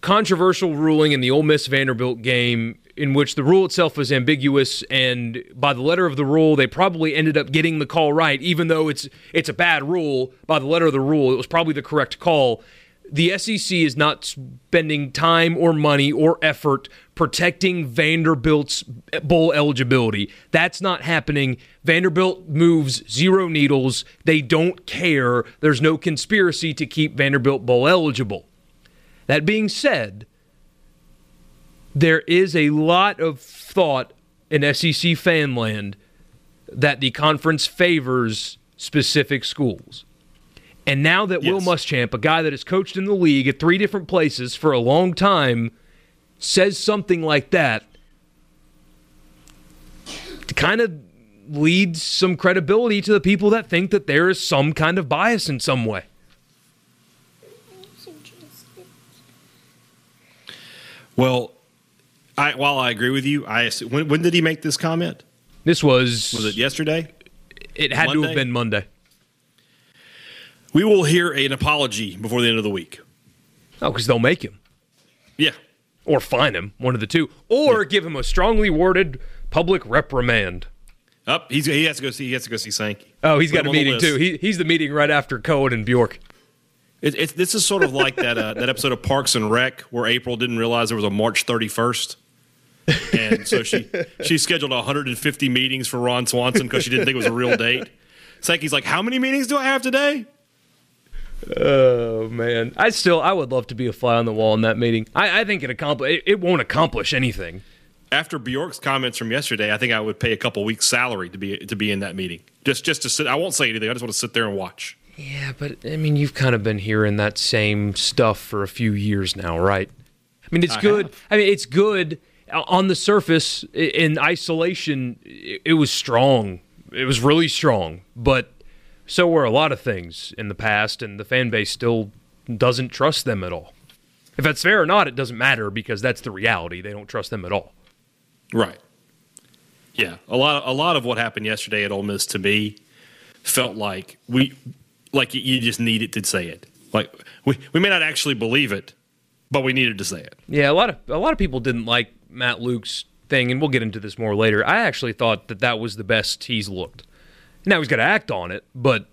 controversial ruling in the Ole Miss Vanderbilt game in which the rule itself was ambiguous and by the letter of the rule they probably ended up getting the call right even though it's it's a bad rule by the letter of the rule it was probably the correct call the SEC is not spending time or money or effort protecting Vanderbilt's bowl eligibility. That's not happening. Vanderbilt moves zero needles. They don't care. There's no conspiracy to keep Vanderbilt bowl eligible. That being said, there is a lot of thought in SEC fanland that the conference favors specific schools. And now that Will Yes. Muschamp, a guy that has coached in the league at three different places for a long time, says something like that, it kind of leads some credibility to the people that think that there is some kind of bias in some way. Well, I while I agree with you, I assume, when, when did he make this comment? This was, Was it yesterday? it had to have been Monday. We will hear an apology before the end of the week. Oh, because they'll make him. Yeah, or fine him, one of the two, or give him a strongly worded public reprimand. up. he's he has to go see. He has to go see Sankey. Oh, he's Put got a meeting too. He, he's the meeting right after Cohen and Bjork. It, it's this is sort of like that uh, that episode of Parks and Rec where April didn't realize there was a March 31st, and so she she scheduled 150 meetings for Ron Swanson because she didn't think it was a real date. Sankey's like, "How many meetings do I have today?" Oh man, I still I would love to be a fly on the wall in that meeting. I, I think it accomplish it, it won't accomplish anything. After Bjork's comments from yesterday, I think I would pay a couple weeks' salary to be to be in that meeting. Just just to sit. I won't say anything. I just want to sit there and watch. Yeah, but I mean, you've kind of been hearing that same stuff for a few years now, right? I mean, it's I good. have. I mean, it's good on the surface. In isolation, it was strong. It was really strong, but so were a lot of things in the past, and the fan base still doesn't trust them at all. If that's fair or not, it doesn't matter because that's the reality. They don't trust them at all. Right. Yeah, a lot. A lot of what happened yesterday at Ole Miss to me felt like we, like you just needed to say it. Like we, we may not actually believe it, but we needed to say it. Yeah, a lot of a lot of people didn't like Matt Luke's thing, and we'll get into this more later. I actually thought that that was the best he's looked. Now he's got to act on it, but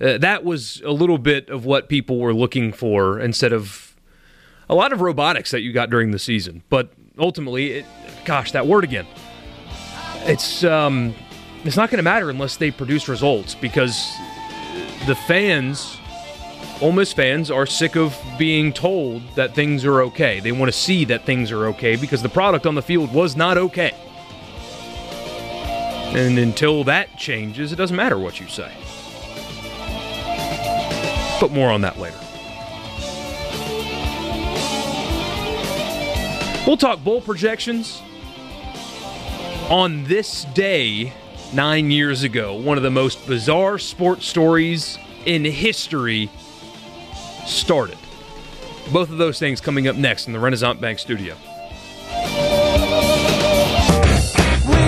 uh, that was a little bit of what people were looking for instead of a lot of robotics that you got during the season. But ultimately, it, gosh, that word again. It's um, it's not going to matter unless they produce results because the fans Ole Miss fans are sick of being told that things are okay. They want to see that things are okay because the product on the field was not okay. And until that changes, it doesn't matter what you say. But more on that later. We'll talk bowl projections on this day nine years ago. One of the most bizarre sports stories in history started. Both of those things coming up next in the Renaissance Bank studio.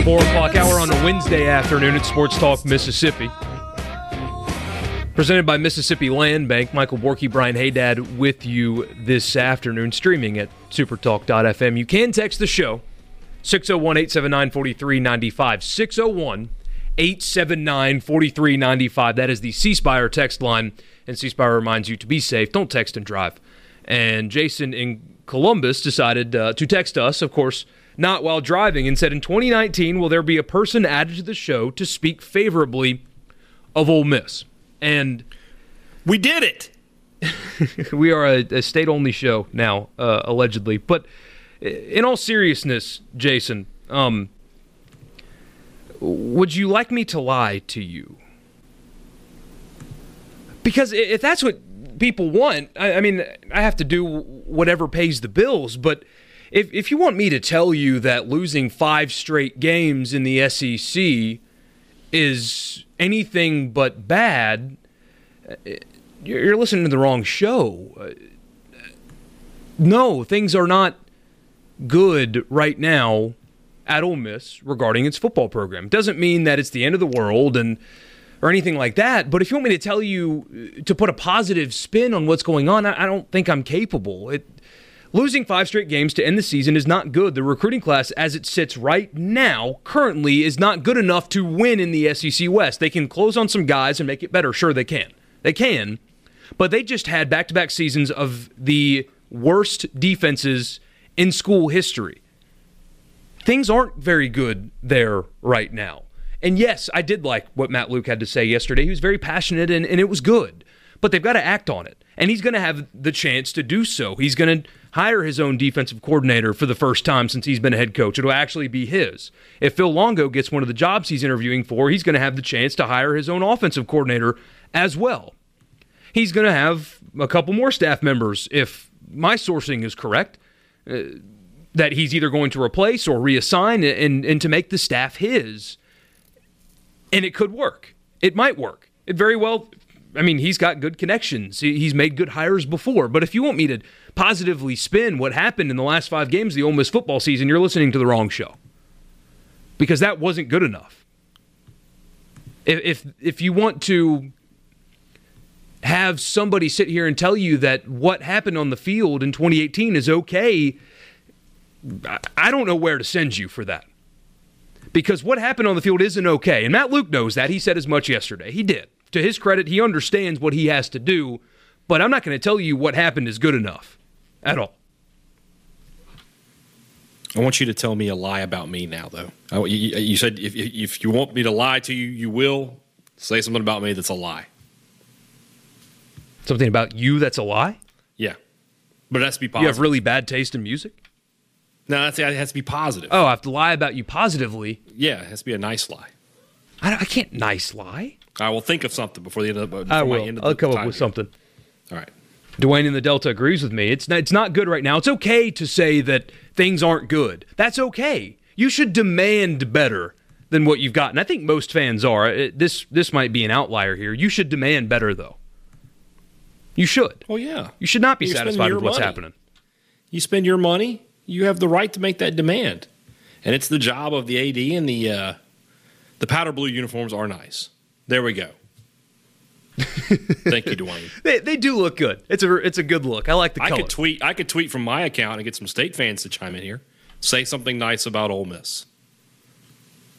Four o'clock hour on a Wednesday afternoon at Sports Talk Mississippi. Presented by Mississippi Land Bank, Michael Borky, Brian Haydad with you this afternoon, streaming at supertalk.fm. You can text the show 601 879 4395. 601 879 4395. That is the C Spire text line. And C Spire reminds you to be safe. Don't text and drive. And Jason in Columbus decided uh, to text us, of course, not while driving, and said in 2019, will there be a person added to the show to speak favorably of Ole Miss? And we did it. we are a, a state only show now, uh, allegedly. But in all seriousness, Jason, um, would you like me to lie to you? Because if that's what people want, I, I mean, I have to do whatever pays the bills. But if, if you want me to tell you that losing five straight games in the SEC is anything but bad, uh, you're listening to the wrong show. Uh, no, things are not good right now at Ole Miss regarding its football program. Doesn't mean that it's the end of the world and or anything like that. But if you want me to tell you uh, to put a positive spin on what's going on, I, don't think I'm capable. It, losing five straight games to end the season is not good. The recruiting class, as it sits right now, currently, is not good enough to win in the SEC West. They can close on some guys and make it better. Sure, they can. They can. But they just had back to back seasons of the worst defenses in school history. Things aren't very good there right now. And yes, I did like what Matt Luke had to say yesterday. He was very passionate and, and it was good. But they've got to act on it. And he's going to have the chance to do so. He's going to hire his own defensive coordinator for the first time since he's been a head coach. It'll actually be his. If Phil Longo gets one of the jobs he's interviewing for, he's going to have the chance to hire his own offensive coordinator as well. He's going to have a couple more staff members if my sourcing is correct. Uh, that he's either going to replace or reassign and, and to make the staff his. And it could work. It might work. It very well, I mean, he's got good connections. He's made good hires before. But if you want me to positively spin what happened in the last five games of the Ole Miss football season, you're listening to the wrong show. Because that wasn't good enough. If, if, if you want to have somebody sit here and tell you that what happened on the field in 2018 is okay, I don't know where to send you for that. Because what happened on the field isn't okay. And Matt Luke knows that. He said as much yesterday. He did. To his credit, he understands what he has to do, but I'm not going to tell you what happened is good enough at all. I want you to tell me a lie about me now, though. You said if, if you want me to lie to you, you will. Say something about me that's a lie. Something about you that's a lie? Yeah. But it has to be positive. You have really bad taste in music? No, that's, it has to be positive. Oh, I have to lie about you positively? Yeah, it has to be a nice lie. I, I can't nice lie. I will think of something before the end of the I will. End of I'll come up with here. something. All right. Dwayne in the Delta agrees with me. It's not, it's not good right now. It's okay to say that things aren't good. That's okay. You should demand better than what you've gotten. I think most fans are. It, this this might be an outlier here. You should demand better though. You should. Oh yeah. You should not be you satisfied with what's money. happening. You spend your money. You have the right to make that demand, and it's the job of the AD and the uh, the powder blue uniforms are nice. There we go. Thank you, Dwayne. they, they do look good. It's a it's a good look. I like the. I color. could tweet. I could tweet from my account and get some state fans to chime in here. Say something nice about Ole Miss.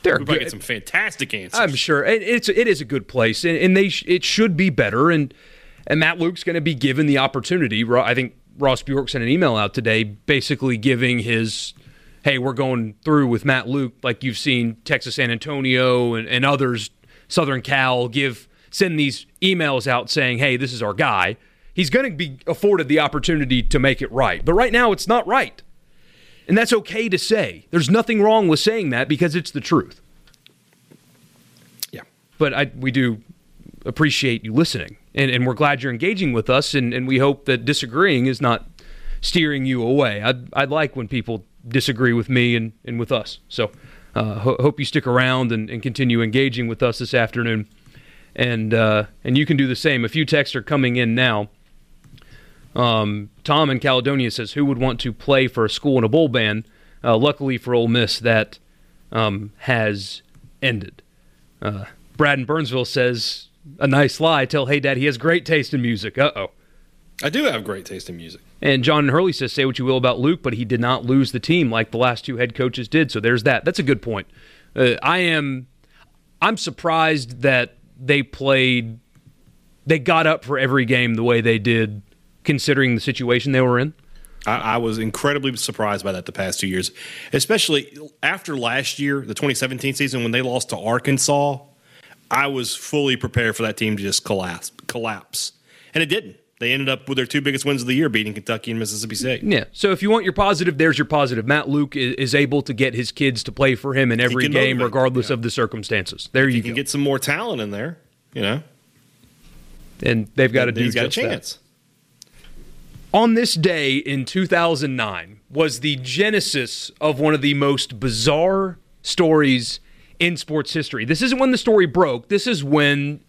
They're we get some fantastic answers. I'm sure it's it is a good place, and, and they sh- it should be better. And and Matt Luke's going to be given the opportunity. I think Ross Bjork sent an email out today, basically giving his, "Hey, we're going through with Matt Luke," like you've seen Texas San Antonio and, and others, Southern Cal give send these emails out saying, "Hey, this is our guy." He's going to be afforded the opportunity to make it right, but right now it's not right, and that's okay to say. There's nothing wrong with saying that because it's the truth. Yeah, but I, we do appreciate you listening and, and we're glad you're engaging with us, and, and we hope that disagreeing is not steering you away. I'd, I'd like when people disagree with me and, and with us. So uh, ho- hope you stick around and, and continue engaging with us this afternoon. And uh, and you can do the same. A few texts are coming in now. Um, Tom in Caledonia says, "Who would want to play for a school in a bowl ban?" Uh, luckily for Ole Miss, that um, has ended. Uh, Brad in Burnsville says, a nice lie. Tell Hey Dad he has great taste in music. Uh oh. I do have great taste in music. And John Hurley says, say what you will about Luke, but he did not lose the team like the last two head coaches did. So there's that. That's a good point. Uh, I am, I'm surprised that they played, they got up for every game the way they did, considering the situation they were in. I, I, was incredibly surprised by that the past two years, especially after last year, the 2017 season when they lost to Arkansas. I was fully prepared for that team to just collapse, collapse, and it didn't. They ended up with their two biggest wins of the year, beating Kentucky and Mississippi State. Yeah. So if you want your positive, there's your positive. Matt Luke is, able to get his kids to play for him in every game, motivate. regardless yeah. of the circumstances. There if you, can get some more talent in there, you know, and they've got to do. He's got a chance. That. On this day in 2009 was the genesis of one of the most bizarre stories in sports history. This isn't when the story broke. This is when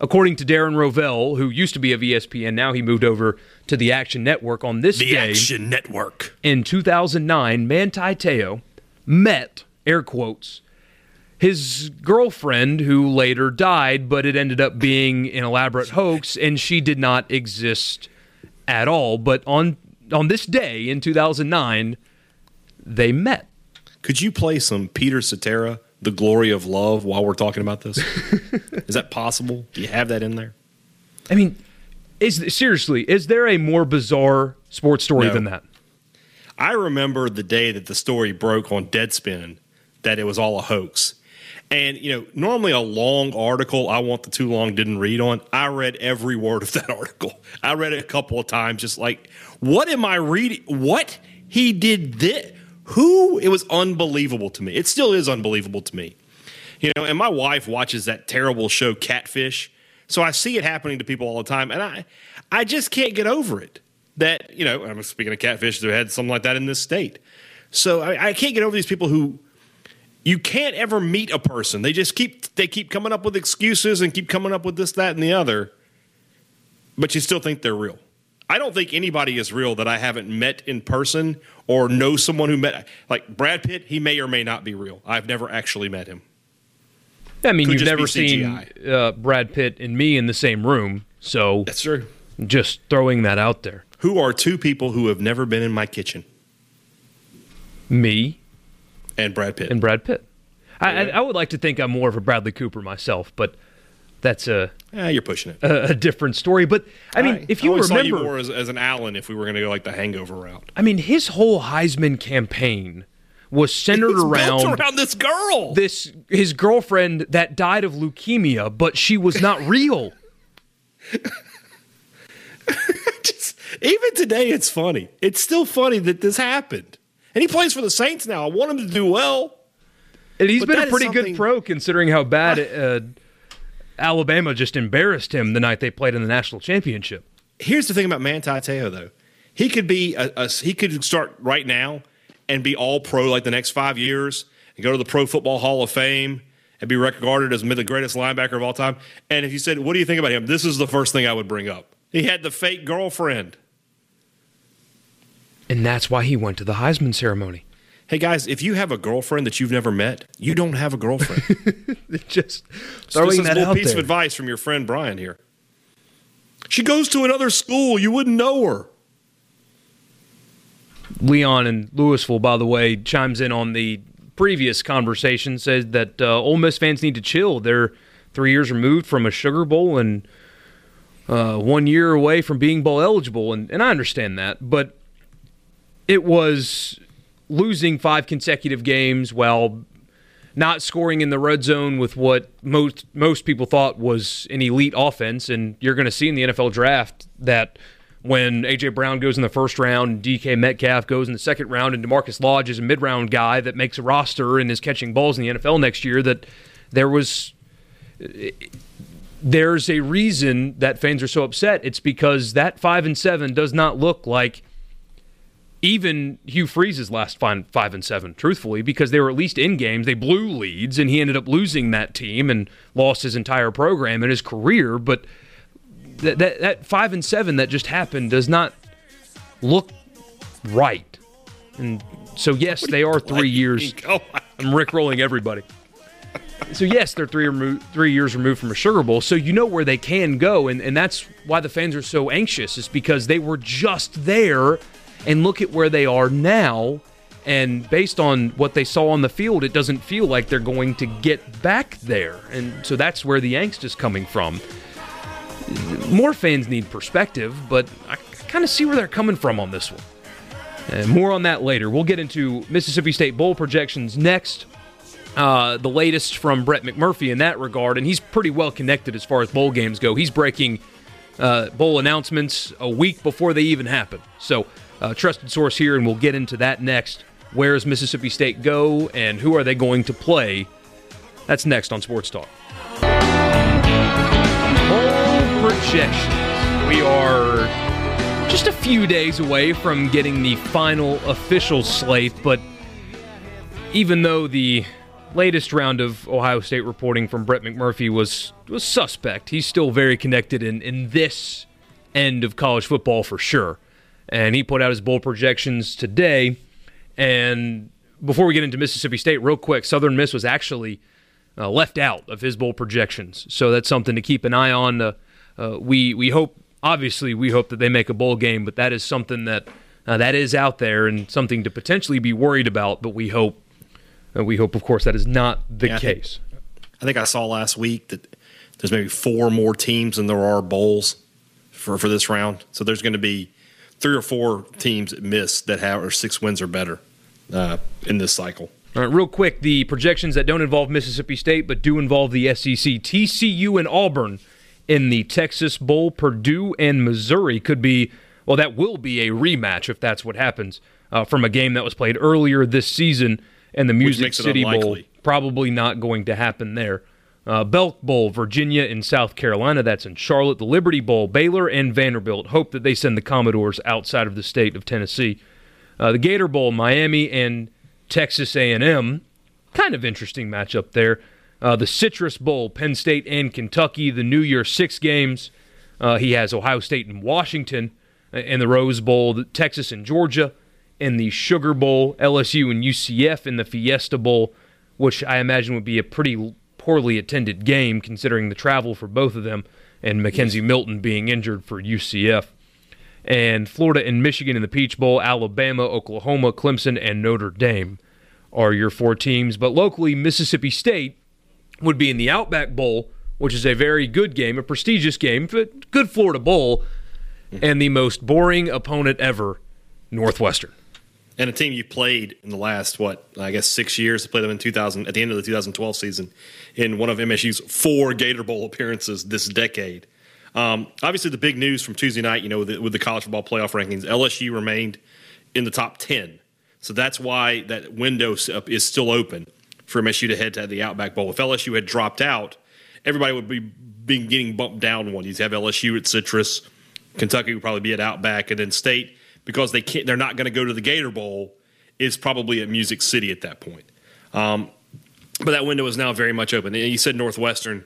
According to Darren Rovell, who used to be of ESPN, now he moved over to the Action Network on this the day. Action Network. In 2009, Manti Te'o met, air quotes, his girlfriend, who later died, but it ended up being an elaborate hoax, and she did not exist at all. But on on this day in 2009, they met. Could you play some Peter Cetera the glory of love while we're talking about this? is that possible? Do you have that in there? I mean, is seriously, is there a more bizarre sports story no. than that? I remember the day that the story broke on Deadspin that it was all a hoax. And you know, normally a long article I want the too long didn't read on. I read every word of that article. I read it a couple of times, just like, what am I reading? What he did this? Who? It was unbelievable to me. It still is unbelievable to me. You know, and my wife watches that terrible show Catfish. So I see it happening to people all the time, and I, I just can't get over it. That you know, I'm speaking of catfish, they had something like that in this state. So I, I can't get over these people who you can't ever meet a person. They just keep they keep coming up with excuses and keep coming up with this, that, and the other, but you still think they're real. I don't think anybody is real that I haven't met in person or know someone who met. Like Brad Pitt, he may or may not be real. I've never actually met him. I mean, Could you've never seen uh, Brad Pitt and me in the same room, so that's true. Just throwing that out there. Who are two people who have never been in my kitchen? Me and Brad Pitt. And Brad Pitt. I, I, I would like to think I'm more of a Bradley Cooper myself, but that's a yeah, you're pushing it a, a different story. But I mean, if you I remember, you more as, as, an Alan, if we were going to go like the Hangover route. I mean, his whole Heisman campaign was centered around around this girl, this his girlfriend that died of leukemia, but she was not real. Just, even today, it's funny. It's still funny that this happened, and he plays for the Saints now. I want him to do well. And he's but been a pretty good pro considering how bad. Uh, Alabama just embarrassed him the night they played in the national championship. Here's the thing about Manti Te'o, though. He could be a, a, he could start right now and be all pro like the next five years and go to the Pro Football Hall of Fame and be regarded as the greatest linebacker of all time. And if you said, "What do you think about him?" This is the first thing I would bring up. He had the fake girlfriend, and that's why he went to the Heisman ceremony. Hey guys, if you have a girlfriend that you've never met, you don't have a girlfriend. Just throwing so that a little out piece there. of advice from your friend Brian here. She goes to another school. You wouldn't know her. Leon in Louisville, by the way, chimes in on the previous conversation. Says that uh, Ole Miss fans need to chill. They're three years removed from a Sugar Bowl and uh, one year away from being bowl eligible, and, and I understand that, but it was losing five consecutive games while not scoring in the red zone with what most most people thought was an elite offense, and you're going to see in the NFL draft that when AJ Brown goes in the first round, DK Metcalf goes in the second round, and Demarcus Lodge is a mid round guy that makes a roster and is catching balls in the NFL next year. That there was. There's a reason that fans are so upset. It's because that five and seven does not look like even Hugh Freeze's last five, five and seven, truthfully, because they were at least in games. They blew leads, and he ended up losing that team and lost his entire program and his career. But that, that, that five and seven that just happened does not look right. And so, yes, they are three years. I'm rickrolling everybody. So yes, they're three remo- three years removed from a Sugar Bowl, so you know where they can go, and, and that's why the fans are so anxious. Is because they were just there and look at where they are now. And based on what they saw on the field, it doesn't feel like they're going to get back there. And so that's where the angst is coming from. More fans need perspective, but I kind of see where they're coming from on this one. And more on that later. We'll get into Mississippi State Bowl projections next. Uh, the latest from Brett McMurphy in that regard, and he's pretty well connected as far as bowl games go. He's breaking uh, bowl announcements a week before they even happen. So, uh, trusted source here, and we'll get into that next. Where does Mississippi State go, and who are they going to play? That's next on Sports Talk. Bowl projections. We are just a few days away from getting the final official slate, but even though the latest round of Ohio State reporting from Brett McMurphy was was suspect. He's still very connected in, in this end of college football for sure. And he put out his bowl projections today. And before we get into Mississippi State, real quick, Southern Miss was actually uh, left out of his bowl projections. So that's something to keep an eye on. Uh, uh, we we hope, obviously, we hope that they make a bowl game, but that is something that uh, that is out there and something to potentially be worried about. But we hope and we hope, of course, that is not the yeah, case. I think, I think I saw last week that there's maybe four more teams than there are bowls for, for this round. So there's going to be three or four teams that miss that have or six wins or better uh, in this cycle. All right, real quick, the projections that don't involve Mississippi State but do involve the SEC, TCU and Auburn in the Texas Bowl, Purdue and Missouri could be, well, that will be a rematch if that's what happens uh, from a game that was played earlier this season and the Music City Bowl probably not going to happen there. Uh, Belk Bowl, Virginia and South Carolina, that's in Charlotte. The Liberty Bowl, Baylor and Vanderbilt. Hope that they send the Commodores outside of the state of Tennessee. Uh, the Gator Bowl, Miami and Texas A&M. Kind of interesting matchup there. Uh, the Citrus Bowl, Penn State and Kentucky. The New Year Six games. Uh, he has Ohio State and Washington. And the Rose Bowl, Texas and Georgia in the Sugar Bowl, LSU and UCF in the Fiesta Bowl, which I imagine would be a pretty poorly attended game considering the travel for both of them and McKenzie Milton being injured for UCF. And Florida and Michigan in the Peach Bowl, Alabama, Oklahoma, Clemson, and Notre Dame are your four teams. But locally, Mississippi State would be in the Outback Bowl, which is a very good game, a prestigious game, but good Florida Bowl, mm-hmm. and the most boring opponent ever, Northwestern and a team you played in the last what I guess six years to play them in 2000 at the end of the 2012 season in one of MSU's four Gator Bowl appearances this decade. Um, obviously, the big news from Tuesday night, you know, with the, with the college football playoff rankings, LSU remained in the top 10, so that's why that window is still open for MSU to head to the Outback Bowl. If LSU had dropped out, everybody would be, be getting bumped down one. You'd have LSU at Citrus, Kentucky would probably be at Outback, and then State because they can't, they're not going to go to the Gator Bowl is probably at Music City at that point. Um, but that window is now very much open. You said Northwestern.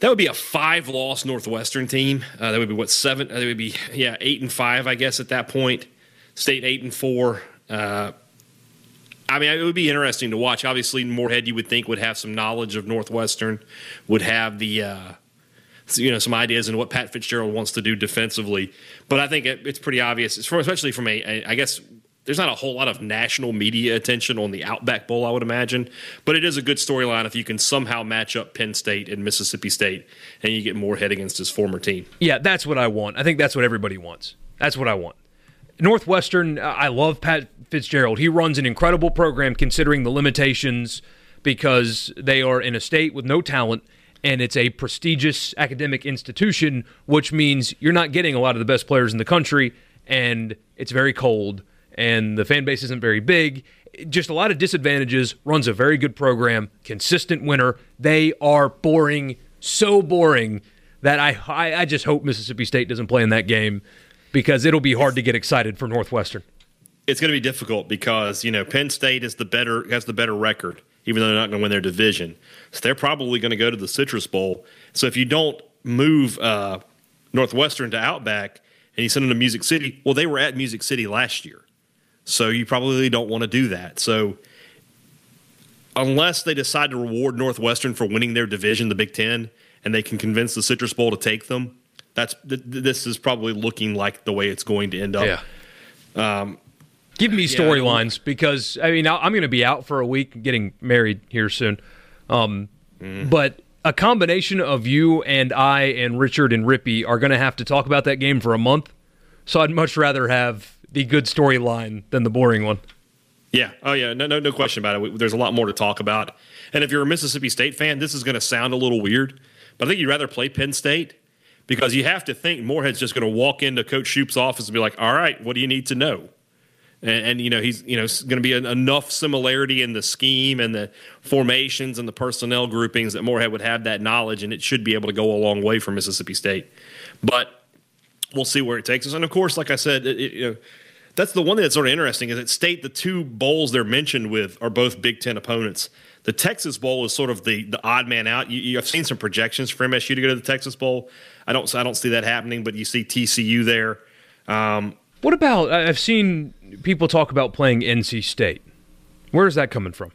That would be a five-loss Northwestern team. Uh, that would be what seven? That would be yeah, eight and five, I guess, at that point. State eight and four. Uh, I mean, it would be interesting to watch. Obviously, Moorhead, you would think, would have some knowledge of Northwestern, would have the uh, you know some ideas and what Pat Fitzgerald wants to do defensively. But I think it, it's pretty obvious, It's especially from a, a I guess there's not a whole lot of national media attention on the Outback Bowl, I would imagine. But it is a good storyline if you can somehow match up Penn State and Mississippi State and you get Moorhead against his former team. Yeah, that's what I want. I think that's what everybody wants. That's what I want. Northwestern, I love Pat Fitzgerald. He runs an incredible program considering the limitations because they are in a state with no talent and it's a prestigious academic institution, which means you're not getting a lot of the best players in the country, and it's very cold, and the fan base isn't very big. Just a lot of disadvantages. Runs a very good program, consistent winner. They are boring, so boring that I, I, I just hope Mississippi State doesn't play in that game because it'll be hard to get excited for Northwestern. It's going to be difficult because you know Penn State is the better has the better record even though they're not going to win their division. So they're probably going to go to the Citrus Bowl. So if you don't move uh, Northwestern to Outback and you send them to Music City, well, they were at Music City last year. So you probably don't want to do that. So unless they decide to reward Northwestern for winning their division, the Big Ten, and they can convince the Citrus Bowl to take them, that's th- this is probably looking like the way it's going to end up. Yeah. Um, Give me storylines yeah, because I mean I'm going to be out for a week, getting married here soon. Um, mm. But a combination of you and I and Richard and Rippy are going to have to talk about that game for a month. So I'd much rather have the good storyline than the boring one. Yeah. Oh, yeah. No, no, no question about it. There's a lot more to talk about. And if you're a Mississippi State fan, this is going to sound a little weird, but I think you'd rather play Penn State because you have to think Moorhead's just going to walk into Coach Shoop's office and be like, "All right, what do you need to know?" And, and you know he's you know going to be an, enough similarity in the scheme and the formations and the personnel groupings that Moorhead would have that knowledge, and it should be able to go a long way for Mississippi State. But we'll see where it takes us. And of course, like I said, it, it, you know that's the one thing that's sort of interesting is that state the two bowls they're mentioned with are both Big Ten opponents. The Texas Bowl is sort of the the odd man out. You have seen some projections for MSU to go to the Texas Bowl. I don't I don't see that happening, but you see TCU there. Um, what about I've seen people talk about playing NC State. Where is that coming from?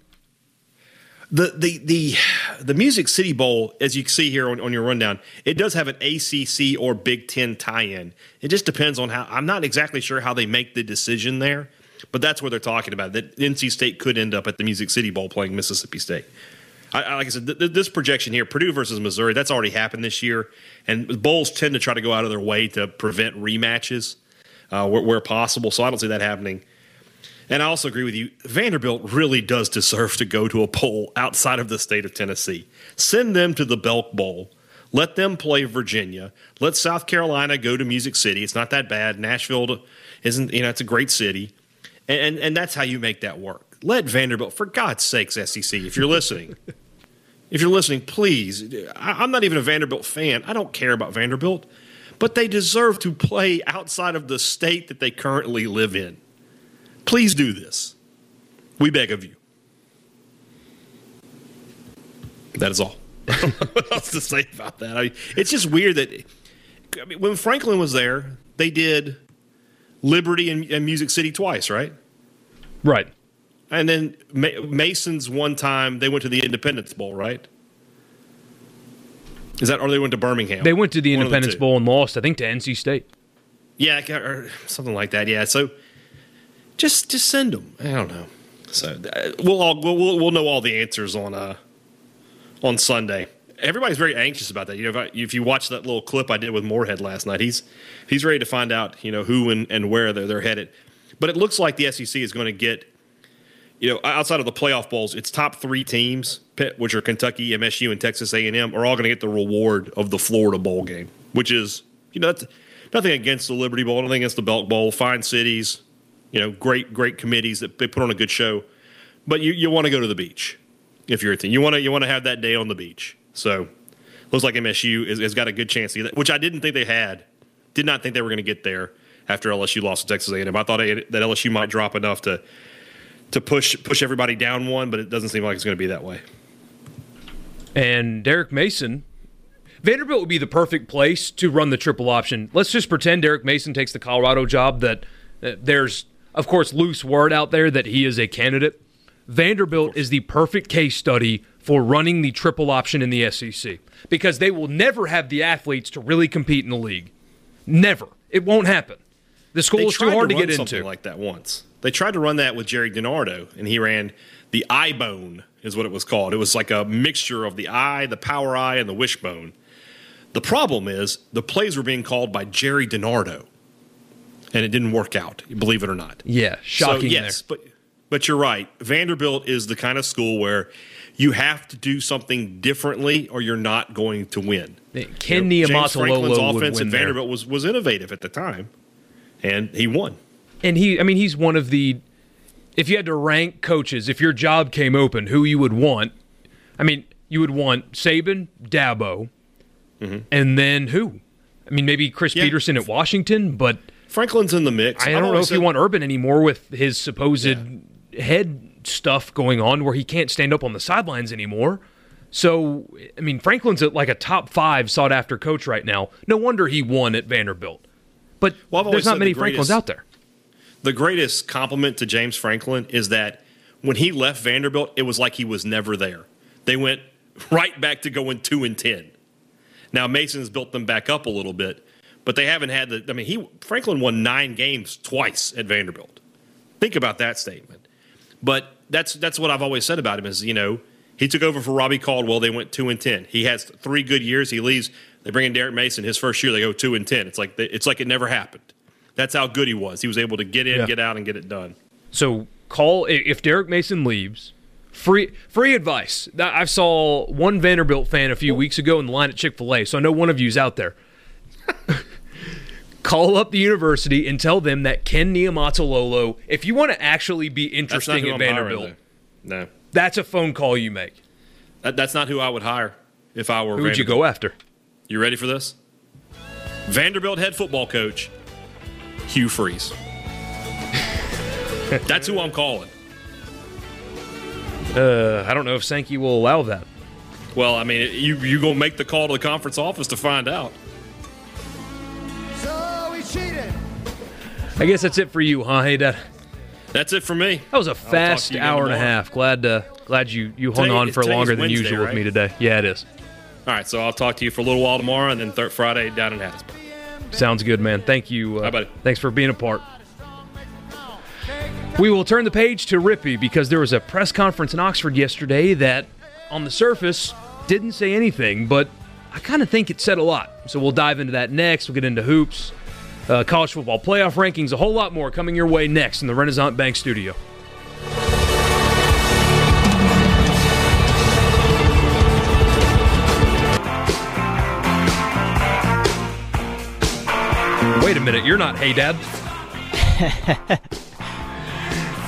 The the the the Music City Bowl, as you see here on, on your rundown, it does have an ACC or Big Ten tie-in. It just depends on how. I'm not exactly sure how they make the decision there, but that's what they're talking about. That NC State could end up at the Music City Bowl playing Mississippi State. I, I, like I said, th- this projection here, Purdue versus Missouri, that's already happened this year, and bowls tend to try to go out of their way to prevent rematches uh, where, where possible. So I don't see that happening. And I also agree with you. Vanderbilt really does deserve to go to a bowl outside of the state of Tennessee. Send them to the Belk Bowl. Let them play Virginia. Let South Carolina go to Music City. It's not that bad. Nashville isn't, you know, it's a great city. And, and, and that's how you make that work. Let Vanderbilt, for God's sakes, SEC, if you're listening, if you're listening, please. I, I'm not even a Vanderbilt fan. I don't care about Vanderbilt, but they deserve to play outside of the state that they currently live in. Please do this. We beg of you. That is all. I don't know what else to say about that? I mean, it's just weird that I mean, when Franklin was there, they did Liberty and, and Music City twice, right? Right. And then Mason's one time they went to the Independence Bowl, right? Is that or they went to Birmingham? They went to the Independence the Bowl and lost, I think, to NC State. Yeah, or something like that. Yeah. So just just send them. I don't know. So uh, we'll all we'll, we'll know all the answers on uh on Sunday. Everybody's very anxious about that. You know, if, I, if you watch that little clip I did with Moorhead last night, he's he's ready to find out you know who and, and where they're they're headed. But it looks like the SEC is going to get you know outside of the playoff bowls, its top three teams, which are Kentucky, MSU, and Texas A&M, are all going to get the reward of the Florida bowl game, which is you know nothing against the Liberty Bowl, nothing against the Belk Bowl, fine cities, you know, great great committees that they put on a good show. But you, you want to go to the beach if you're a team. You want to you want to have that day on the beach. So looks like MSU has, has got a good chance to get that, which I didn't think they had. Did not think they were going to get there after LSU lost to Texas A&M. I thought that LSU might drop enough to to push push everybody down one, but it doesn't seem like it's going to be that way. And Derek Mason, Vanderbilt would be the perfect place to run the triple option. Let's just pretend Derek Mason takes the Colorado job. That uh, there's of course, loose word out there that he is a candidate. Vanderbilt is the perfect case study for running the triple option in the SEC because they will never have the athletes to really compete in the league. Never. It won't happen. The school they is too hard to, to get into. Like that once. They tried to run that with Gerry DiNardo, and he ran the I-bone, is what it was called. It was like a mixture of the eye, the power I, and the wishbone. The problem is the plays were being called by Gerry DiNardo and it didn't work out. Believe it or not. Yeah, shocking. So, yes, there. but but you're right. Vanderbilt is the kind of school where you have to do something differently, or you're not going to win. Ken you know, James Franklin's offense at Vanderbilt was was innovative at the time, and he won. And he, I mean, he's one of the. If you had to rank coaches, if your job came open, who you would want? I mean, you would want Saban, Dabo, mm-hmm. and then who? I mean, maybe Chris yeah. Petersen at Washington, but Franklin's in the mix. I don't know if said, you want Urban anymore with his supposed yeah. head stuff going on where he can't stand up on the sidelines anymore. So, I mean, Franklin's at like a top five sought after coach right now. No wonder he won at Vanderbilt. But well, there's not many the Franklins out there. The greatest compliment to James Franklin is that when he left Vanderbilt, it was like he was never there. They went right back to going two and ten. Now Mason's built them back up a little bit, but they haven't had the. I mean, he Franklin won nine games twice at Vanderbilt. Think about that statement. But that's that's what I've always said about him is you know he took over for Robbie Caldwell. They went two and ten. He has three good years. He leaves. They bring in Derek Mason. His first year, they go two and ten. It's like it's like it never happened. That's how good he was. He was able to get in, Yeah. get out, and get it done. So call if Derek Mason leaves. Free free advice. I saw one Vanderbilt fan a few weeks ago in the line at Chick Fil A, so I know one of you's out there. call up the university and tell them that Ken Niumatalolo. If you want to actually be interesting at I'm Vanderbilt. No, that's a phone call you make. that, that's not who I would hire if I were. Who would you go after? You ready for this? Vanderbilt head football coach Hugh Freeze. That's who I'm calling. Uh, I don't know if Sankey will allow that. Well, I mean, you you gonna make the call to the conference office to find out. So he cheated. I guess that's it for you, huh? Hey, Dad. That's it for me. That was a fast hour and a half. Glad uh, glad you you hung Today- on for longer than Wednesday, usual with me today. Yeah, it is. All right, so I'll talk to you for a little while tomorrow, and then thir- Friday down in Hattiesburg. Sounds good, man. Thank you. Uh, Bye, buddy. Thanks for being a part. We will turn the page to Rippy because there was a press conference in Oxford yesterday that, on the surface, didn't say anything, but I kind of think it said a lot. So we'll dive into that next. We'll get into hoops, uh, college football playoff rankings, a whole lot more coming your way next in the Renaissance Bank studio. Wait a minute, you're not Hey Dad.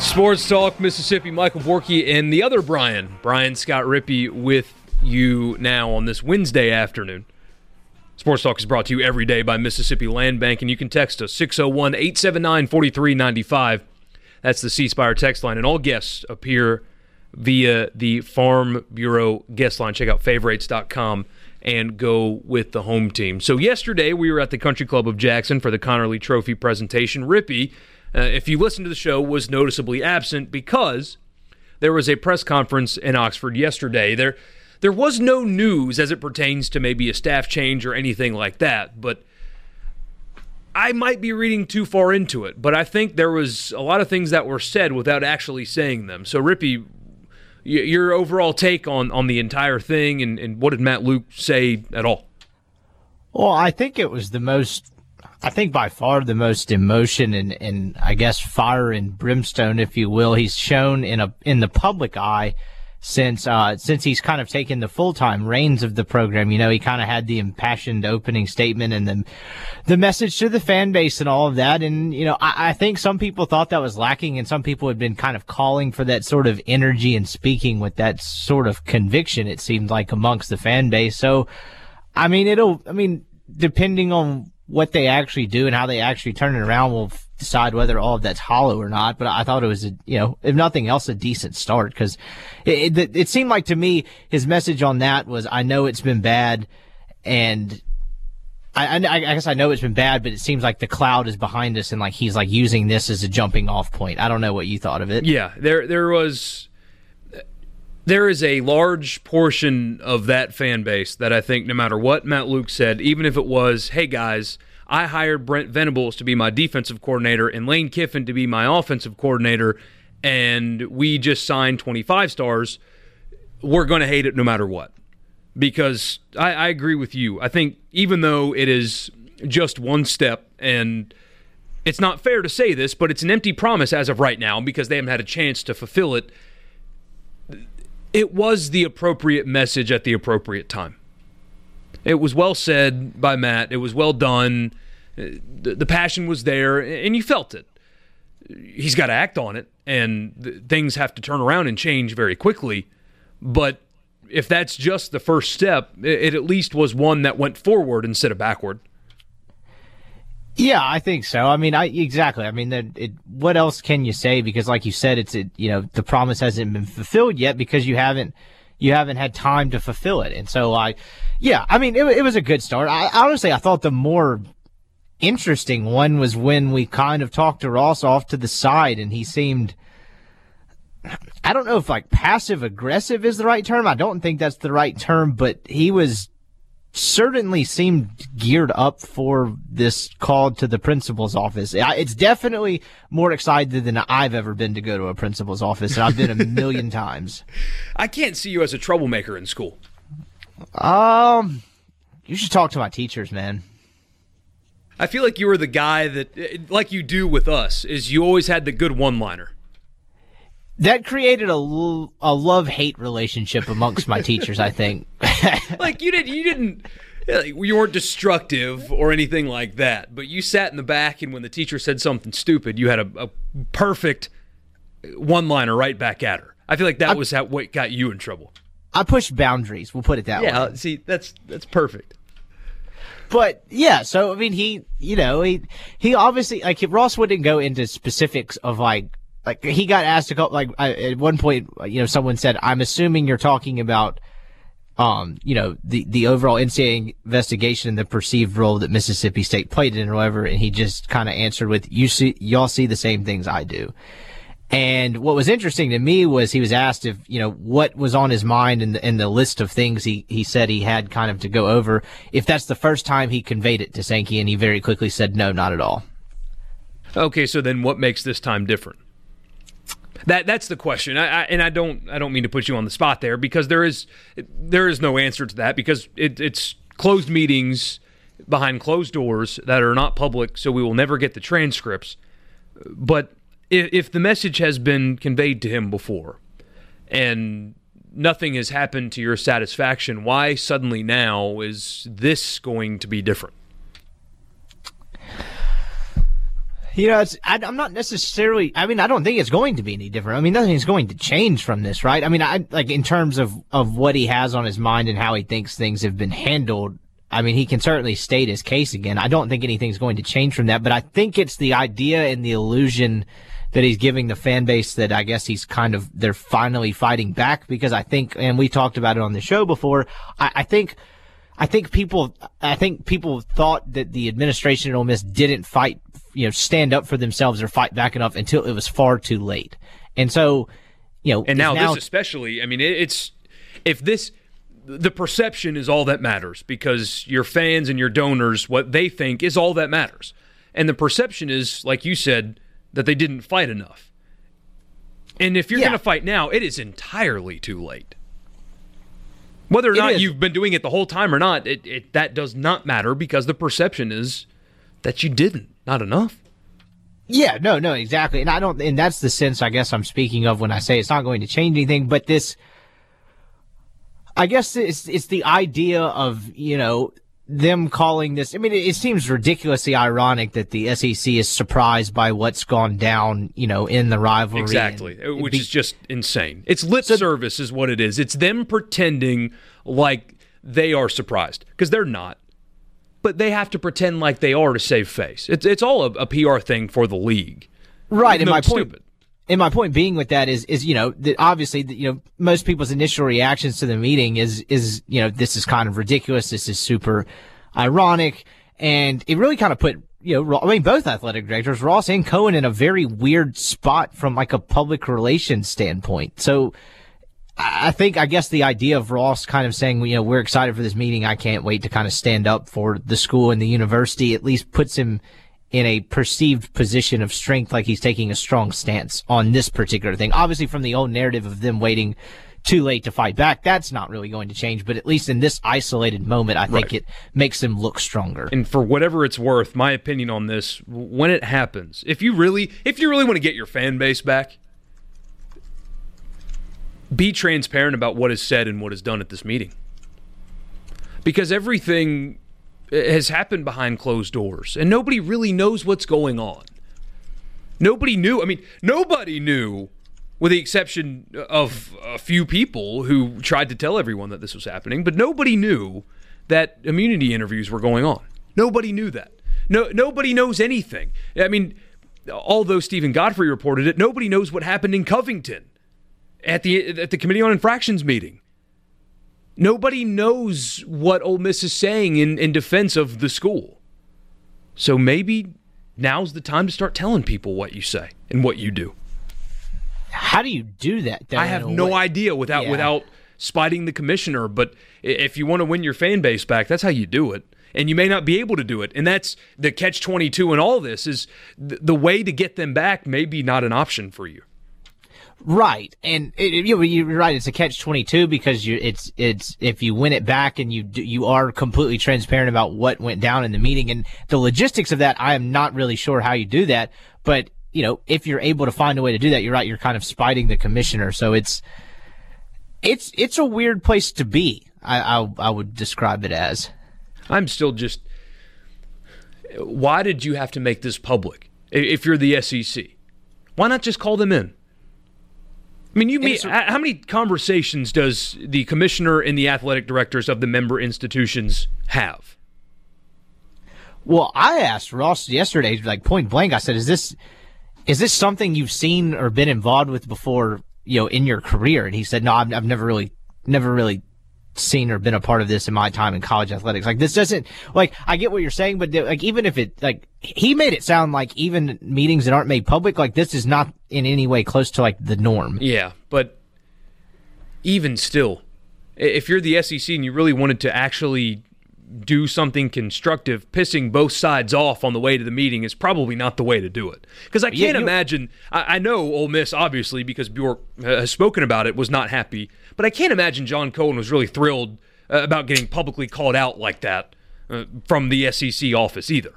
Sports Talk Mississippi, Michael Borky and the other Brian, Brian Scott Rippey, with you now on this Wednesday afternoon. Sports Talk is brought to you every day by Mississippi Land Bank, and you can text us 601 879 4395. That's the C Spire text line, and all guests appear via the Farm Bureau guest line. Check out favorites.com and go with the home team. So, yesterday we were at the Country Club of Jackson for the Conerly Trophy presentation. Rippy, uh, if you listen to the show, was noticeably absent because there was a press conference in Oxford yesterday. There there was no news as it pertains to maybe a staff change or anything like that, but I might be reading too far into it, but I think there was a lot of things that were said without actually saying them. So Rippy, your overall take on on the entire thing and, and what did Matt Luke say at all? Well, I think it was the most, I think by far the most emotion and, and I guess fire and brimstone, if you will, he's shown in a in the public eye since uh, since he's kind of taken the full time reins of the program. You know, he kind of had the impassioned opening statement and then the message to the fan base and all of that. And you know, I, I think some people thought that was lacking, and some people had been kind of calling for that sort of energy and speaking with that sort of conviction. It seemed like amongst the fan base. So. I mean, it'll, I mean, depending on what they actually do and how they actually turn it around, we'll decide whether all of that's hollow or not. But I thought it was, a, you know, if nothing else, a decent start because it, it, it seemed like to me his message on that was, I know it's been bad and I, I, I guess I know it's been bad, but it seems like the cloud is behind us and like he's like using this as a jumping off point. I don't know what you thought of it. Yeah, there there was there is a large portion of that fan base that I think no matter what Matt Luke said, even if it was, hey guys, I hired Brent Venables to be my defensive coordinator and Lane Kiffin to be my offensive coordinator, and we just signed 25 stars, we're going to hate it no matter what. Because I, I agree with you. I think even though it is just one step and it's not fair to say this, but it's an empty promise as of right now because they haven't had a chance to fulfill it. It was the appropriate message at the appropriate time. It was well said by Matt. It was well done. The, the passion was there, and you felt it. He's got to act on it, and th- things have to turn around and change very quickly. But if that's just the first step, it, it at least was one that went forward instead of backward. Yeah, I think so. I mean, I exactly. I mean, that it, what else can you say? Because, like you said, it's it, you know the promise hasn't been fulfilled yet because you haven't you haven't had time to fulfill it. And so, I, yeah, I mean, it, it was a good start. I honestly, I thought the more interesting one was when we kind of talked to Ross off to the side, and he seemed. I don't know if like passive aggressive is the right term. I don't think that's the right term, but he was certainly seemed geared up for this call to the principal's office. It's definitely more excited than I've ever been to go to a principal's office, and I've been a million times. I can't see you as a troublemaker in school. Um, you should talk to my teachers, man. I feel like you were the guy that, like you do with us, is you always had the good one-liner. That created a, l- a love hate relationship amongst my teachers. I think. like you didn't, you didn't, you weren't destructive or anything like that. But you sat in the back, and when the teacher said something stupid, you had a, a perfect one-liner right back at her. I feel like that I, was how, what got you in trouble. I pushed boundaries. We'll put it that yeah, way. Yeah, see, that's that's perfect. But yeah, so I mean, he, you know, he he obviously like Ross wouldn't go into specifics of like like he got asked a couple like I, at one point, you know, someone said, "I'm assuming you're talking about." Um, you know, the, the overall NCAA investigation and the perceived role that Mississippi State played in or whatever. And he just kind of answered with, you see, y'all see the same things I do. And what was interesting to me was he was asked if, you know, what was on his mind in the, the list of things he, he said he had kind of to go over. If that's the first time he conveyed it to Sankey, and he very quickly said, no, not at all. Okay, so then what makes this time different? That that's the question, I, I, and I don't I don't mean to put you on the spot there because there is there is no answer to that because it, it's closed meetings behind closed doors that are not public, so we will never get the transcripts. But if the message has been conveyed to him before and nothing has happened to your satisfaction, why suddenly now is this going to be different? You know, I, am not necessarily. I mean, I don't think it's going to be any different. I mean, nothing's going to change from this, right? I mean, I like in terms of of what he has on his mind and how he thinks things have been handled. I mean, he can certainly state his case again. I don't think anything's going to change from that, but I think it's the idea and the illusion that he's giving the fan base that I guess he's kind of they're finally fighting back because I think and we talked about it on the show before. I, I think I think people I think people thought that the administration at Ole Miss didn't fight you know stand up for themselves or fight back enough until it was far too late. And so, you know, and now, now this especially. I mean, it's if this the perception is all that matters because your fans and your donors what they think is all that matters. And the perception is like you said that they didn't fight enough. And if you're yeah. going to fight now, it is entirely too late. Whether or it not is. you've been doing it the whole time or not, it, it, that does not matter because the perception is that you didn't, not enough. Yeah, no, no, exactly. And I don't, and that's the sense I guess I'm speaking of when I say it's not going to change anything, but this, I guess it's, it's the idea of, you know, them calling this. I mean, it, it, seems ridiculously ironic that the SEC is surprised by what's gone down, you know, in the rivalry. Exactly, uh, and, which be, is just insane. It's lip so, service, is what it is. It's them pretending like they are surprised because they're not. But they have to pretend like they are to save face. It's it's all a, a PR thing for the league. Right, and my point. Stupid. And my point being with that is, is you know, that obviously, you know, most people's initial reactions to the meeting is, is you know, this is kind of ridiculous. This is super ironic, and it really kind of put you know, I mean, both athletic directors, Ross and Cohen, in a very weird spot from like a public relations standpoint. So, I think, I guess the idea of Ross kind of saying, you know, we're excited for this meeting. I can't wait to kind of stand up for the school and the university at least puts him in a perceived position of strength, like he's taking a strong stance on this particular thing. Obviously, from the old narrative of them waiting too late to fight back, that's not really going to change. But at least in this isolated moment, I think right. it makes them look stronger. And for whatever it's worth, my opinion on this, when it happens, if you really, if you really want to get your fan base back, be transparent about what is said and what is done at this meeting. Because everything eh, has happened behind closed doors, and nobody really knows what's going on. Nobody knew. I mean, nobody knew, with the exception of a few people who tried to tell everyone that this was happening, but nobody knew that immunity interviews were going on. Nobody knew that. No, nobody knows anything. I mean, although Steven Godfrey reported it, nobody knows what happened in Covington at the at the Committee on Infractions meeting. Nobody knows what Ole Miss is saying in, in defense of the school. So maybe now's the time to start telling people what you say and what you do. How do you do that? I have no way? idea without yeah. without spiting the commissioner. But if you want to win your fan base back, that's how you do it. And you may not be able to do it. And that's the catch twenty two in all this is the way to get them back. Maybe not an option for you. Right, and it, you you're right. It's a catch twenty two because you it's it's if you win it back and you you are completely transparent about what went down in the meeting and the logistics of that. I am not really sure how you do that, but you know, if you're able to find a way to do that, you're right. You're kind of spiting the commissioner, so it's it's it's a weird place to be. I I, I would describe it as. I'm still just. Why did you have to make this public? If you're the SEC, why not just call them in? I mean, you mean how many conversations does the commissioner and the athletic directors of the member institutions have? Well, I asked Ross yesterday, like point blank. I said, "Is this is this something you've seen or been involved with before? You know, in your career?" And he said, "No, I've, I've never really, never really seen or been a part of this in my time in college athletics. Like this doesn't like I get what you're saying, but like even if it like he made it sound like even meetings that aren't made public, like this is not in any way close to like the norm. Yeah, but even still, if you're the SEC and you really wanted to actually do something constructive, pissing both sides off on the way to the meeting is probably not the way to do it. Because I can't yeah, imagine. I, I, know Ole Miss, obviously, because Bjork has spoken about it, was not happy. But I can't imagine John Cohen was really thrilled uh, about getting publicly called out like that uh, from the SEC office either.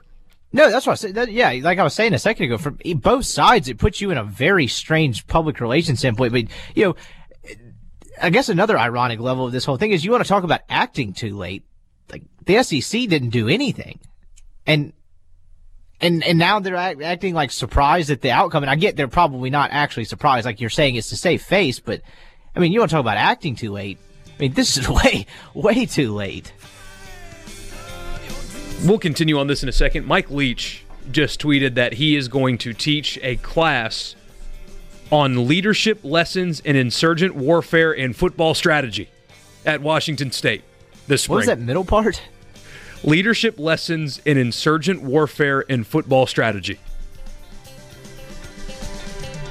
No, that's what I said. That, yeah, like I was saying a second ago, from both sides, it puts you in a very strange public relations standpoint. But you know, I guess another ironic level of this whole thing is you want to talk about acting too late the SEC didn't do anything, and and and now they're act, acting like surprised at the outcome. And I get they're probably not actually surprised, like you're saying, it's to save face. But I mean, you want to talk about acting too late? I mean, this is way way too late. We'll continue on this in a second. Mike Leach just tweeted that he is going to teach a class on leadership lessons in insurgent warfare and football strategy at Washington State this spring. What was that middle part? Leadership lessons in insurgent warfare and football strategy.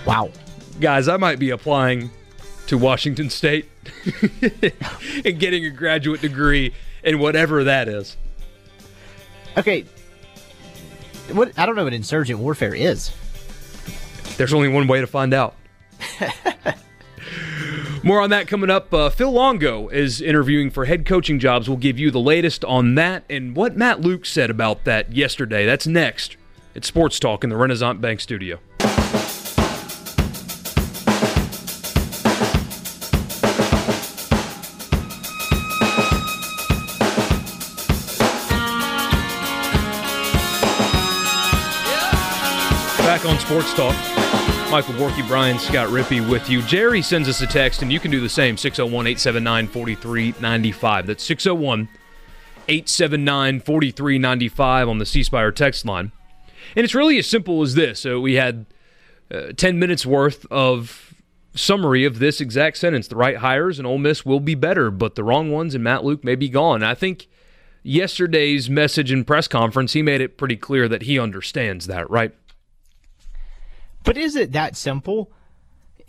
Wow. Guys, I might be applying to Washington State and getting a graduate degree in whatever that is. Okay. What I don't know what insurgent warfare is. There's only one way to find out. More on that coming up. Uh, Phil Longo is interviewing for head coaching jobs. We'll give you the latest on that and what Matt Luke said about that yesterday. That's next. It's Sports Talk in the Renaissance Bank Studio. Back on Sports Talk. Michael Borky, Brian Scott Rippey with you. Jerry sends us a text, and you can do the same 601 879 4395. That's 601 879 4395 on the C Spire text line. And it's really as simple as this. So we had uh, 10 minutes worth of summary of this exact sentence. The right hires and Ole Miss will be better, but the wrong ones and Matt Luke may be gone. I think yesterday's message and press conference, he made it pretty clear that he understands that, right? But is it that simple?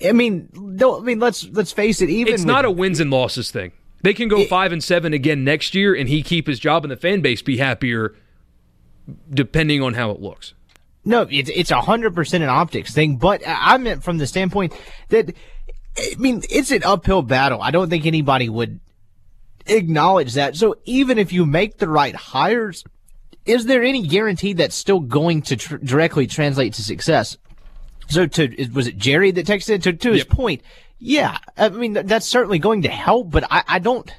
I mean, I mean, let's let's face it. Even it's not a wins and losses thing. They can go it, five and seven again next year, and he keep his job, and the fan base be happier, depending on how it looks. No, it's it's a hundred percent an optics thing, but I meant from the standpoint that I mean it's an uphill battle. I don't think anybody would acknowledge that. So even if you make the right hires, is there any guarantee that's still going to tr- directly translate to success? So to was it Jerry that texted to to his yep. point? Yeah, I mean that's certainly going to help, but I, I don't,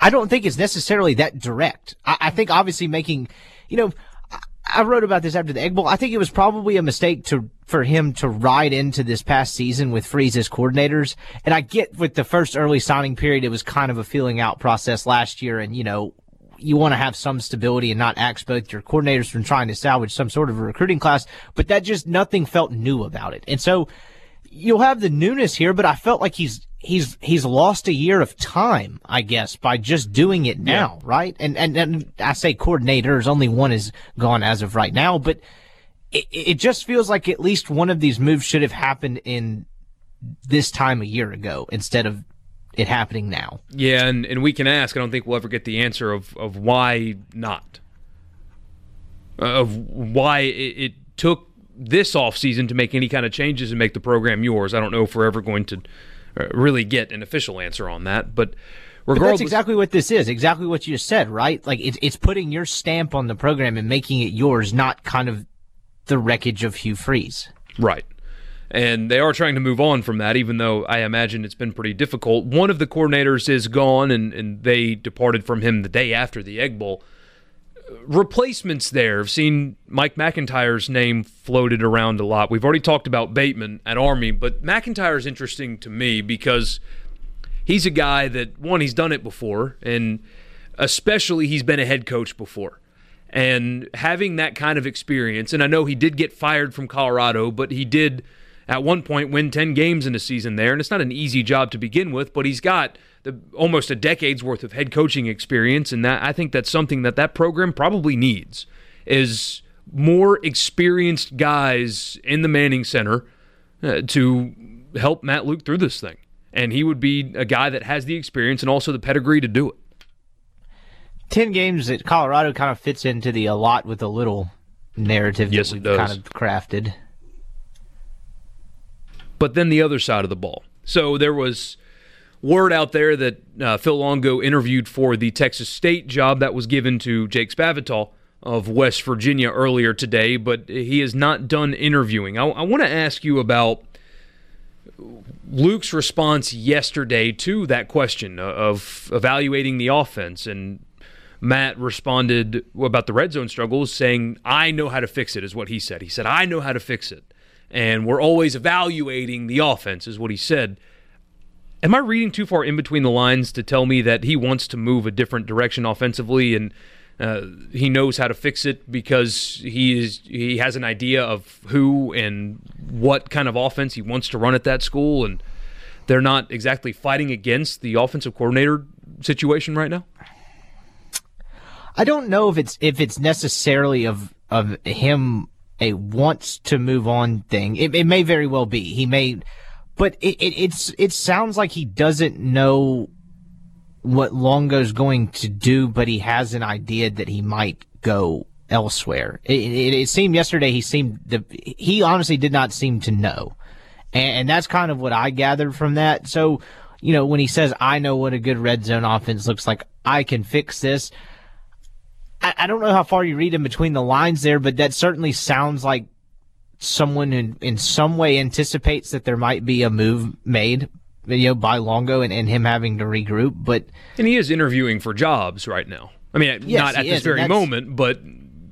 I don't think it's necessarily that direct. I, I think obviously making, you know, I, wrote about this after the Egg Bowl. I think it was probably a mistake to for him to ride into this past season with Freeze as coordinators. And I get with the first early signing period, it was kind of a feeling out process last year, and you know you want to have some stability and not axe both your coordinators from trying to salvage some sort of a recruiting class, but that just nothing felt new about it. And so you'll have the newness here, but I felt like he's he's he's lost a year of time, I guess, by just doing it now, yeah. right? And, and and I say coordinators, only one is gone as of right now, but it, it just feels like at least one of these moves should have happened in this time a year ago instead of it happening now? Yeah, and, and we can ask. I don't think we'll ever get the answer of, of why not. Uh, of why it, it took this offseason to make any kind of changes and make the program yours. I don't know if we're ever going to uh, really get an official answer on that, but regardless, but that's exactly what this is. Exactly what you just said, right? Like it's it's putting your stamp on the program and making it yours, not kind of the wreckage of Hugh Freeze. Right. And they are trying to move on from that, even though I imagine it's been pretty difficult. One of the coordinators is gone, and, and they departed from him the day after the Egg Bowl replacements there. I've seen Mike McIntyre's name floated around a lot. We've already talked about Bateman at Army, but McIntyre is interesting to me because he's a guy that, one, he's done it before, and especially he's been a head coach before. And having that kind of experience, and I know he did get fired from Colorado, but he did at one point win 10 games in a season there, and it's not an easy job to begin with, but he's got – the, almost a decade's worth of head coaching experience, and that I think that's something that that program probably needs is more experienced guys in the Manning Center uh, to help Matt Luke through this thing. And he would be a guy that has the experience and also the pedigree to do it. 10 games at Colorado kind of fits into the a lot with a little narrative yes, that we've kind of crafted. But then the other side of the ball. So there was word out there that uh, Phil Longo interviewed for the Texas State job that was given to Jake Spavital of West Virginia earlier today, but he is not done interviewing. I, I want to ask you about Luke's response yesterday to that question of evaluating the offense. And Matt responded about the red zone struggles, saying, I know how to fix it, is what he said. He said, I know how to fix it. And we're always evaluating the offense, is what he said. Am I reading too far in between the lines to tell me that he wants to move a different direction offensively and uh, he knows how to fix it because he is he has an idea of who and what kind of offense he wants to run at that school and they're not exactly fighting against the offensive coordinator situation right now? I don't know if it's if it's necessarily of of him a wants to move on thing. It, it may very well be. He may but it, it, it's it sounds like he doesn't know what Longo's going to do, but he has an idea that he might go elsewhere. It, it, it seemed yesterday he seemed to, he honestly did not seem to know, and, and that's kind of what I gathered from that. So, you know, when he says, "I know what a good red zone offense looks like, I can fix this." I, I don't know how far you read in between the lines there, but that certainly sounds like someone in, in some way anticipates that there might be a move made, you know, by Longo and, and him having to regroup. But and he is interviewing for jobs right now. I mean, yes, not at this is, very moment, but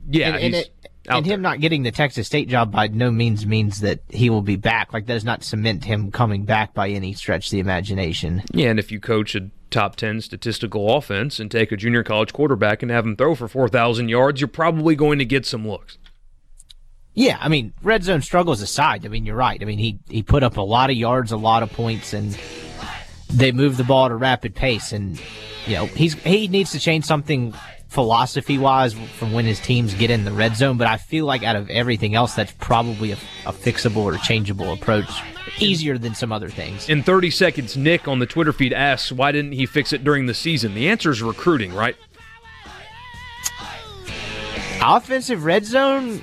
yeah, and, and, it, and him not getting the Texas State job by no means means that he will be back. Like that does not cement him coming back by any stretch of the imagination. Yeah, and if you coach a top 10 statistical offense and take a junior college quarterback and have him throw for 4,000 yards, you're probably going to get some looks. Yeah, I mean, red zone struggles aside, I mean, you're right. I mean, he, he put up a lot of yards, a lot of points, and they move the ball at a rapid pace. And, you know, he's he needs to change something philosophy wise from when his teams get in the red zone. But I feel like out of everything else, that's probably a, a fixable or changeable approach. Easier than some other things. In 30 seconds, Nick on the Twitter feed asks, why didn't he fix it during the season? The answer is recruiting, right? Offensive red zone,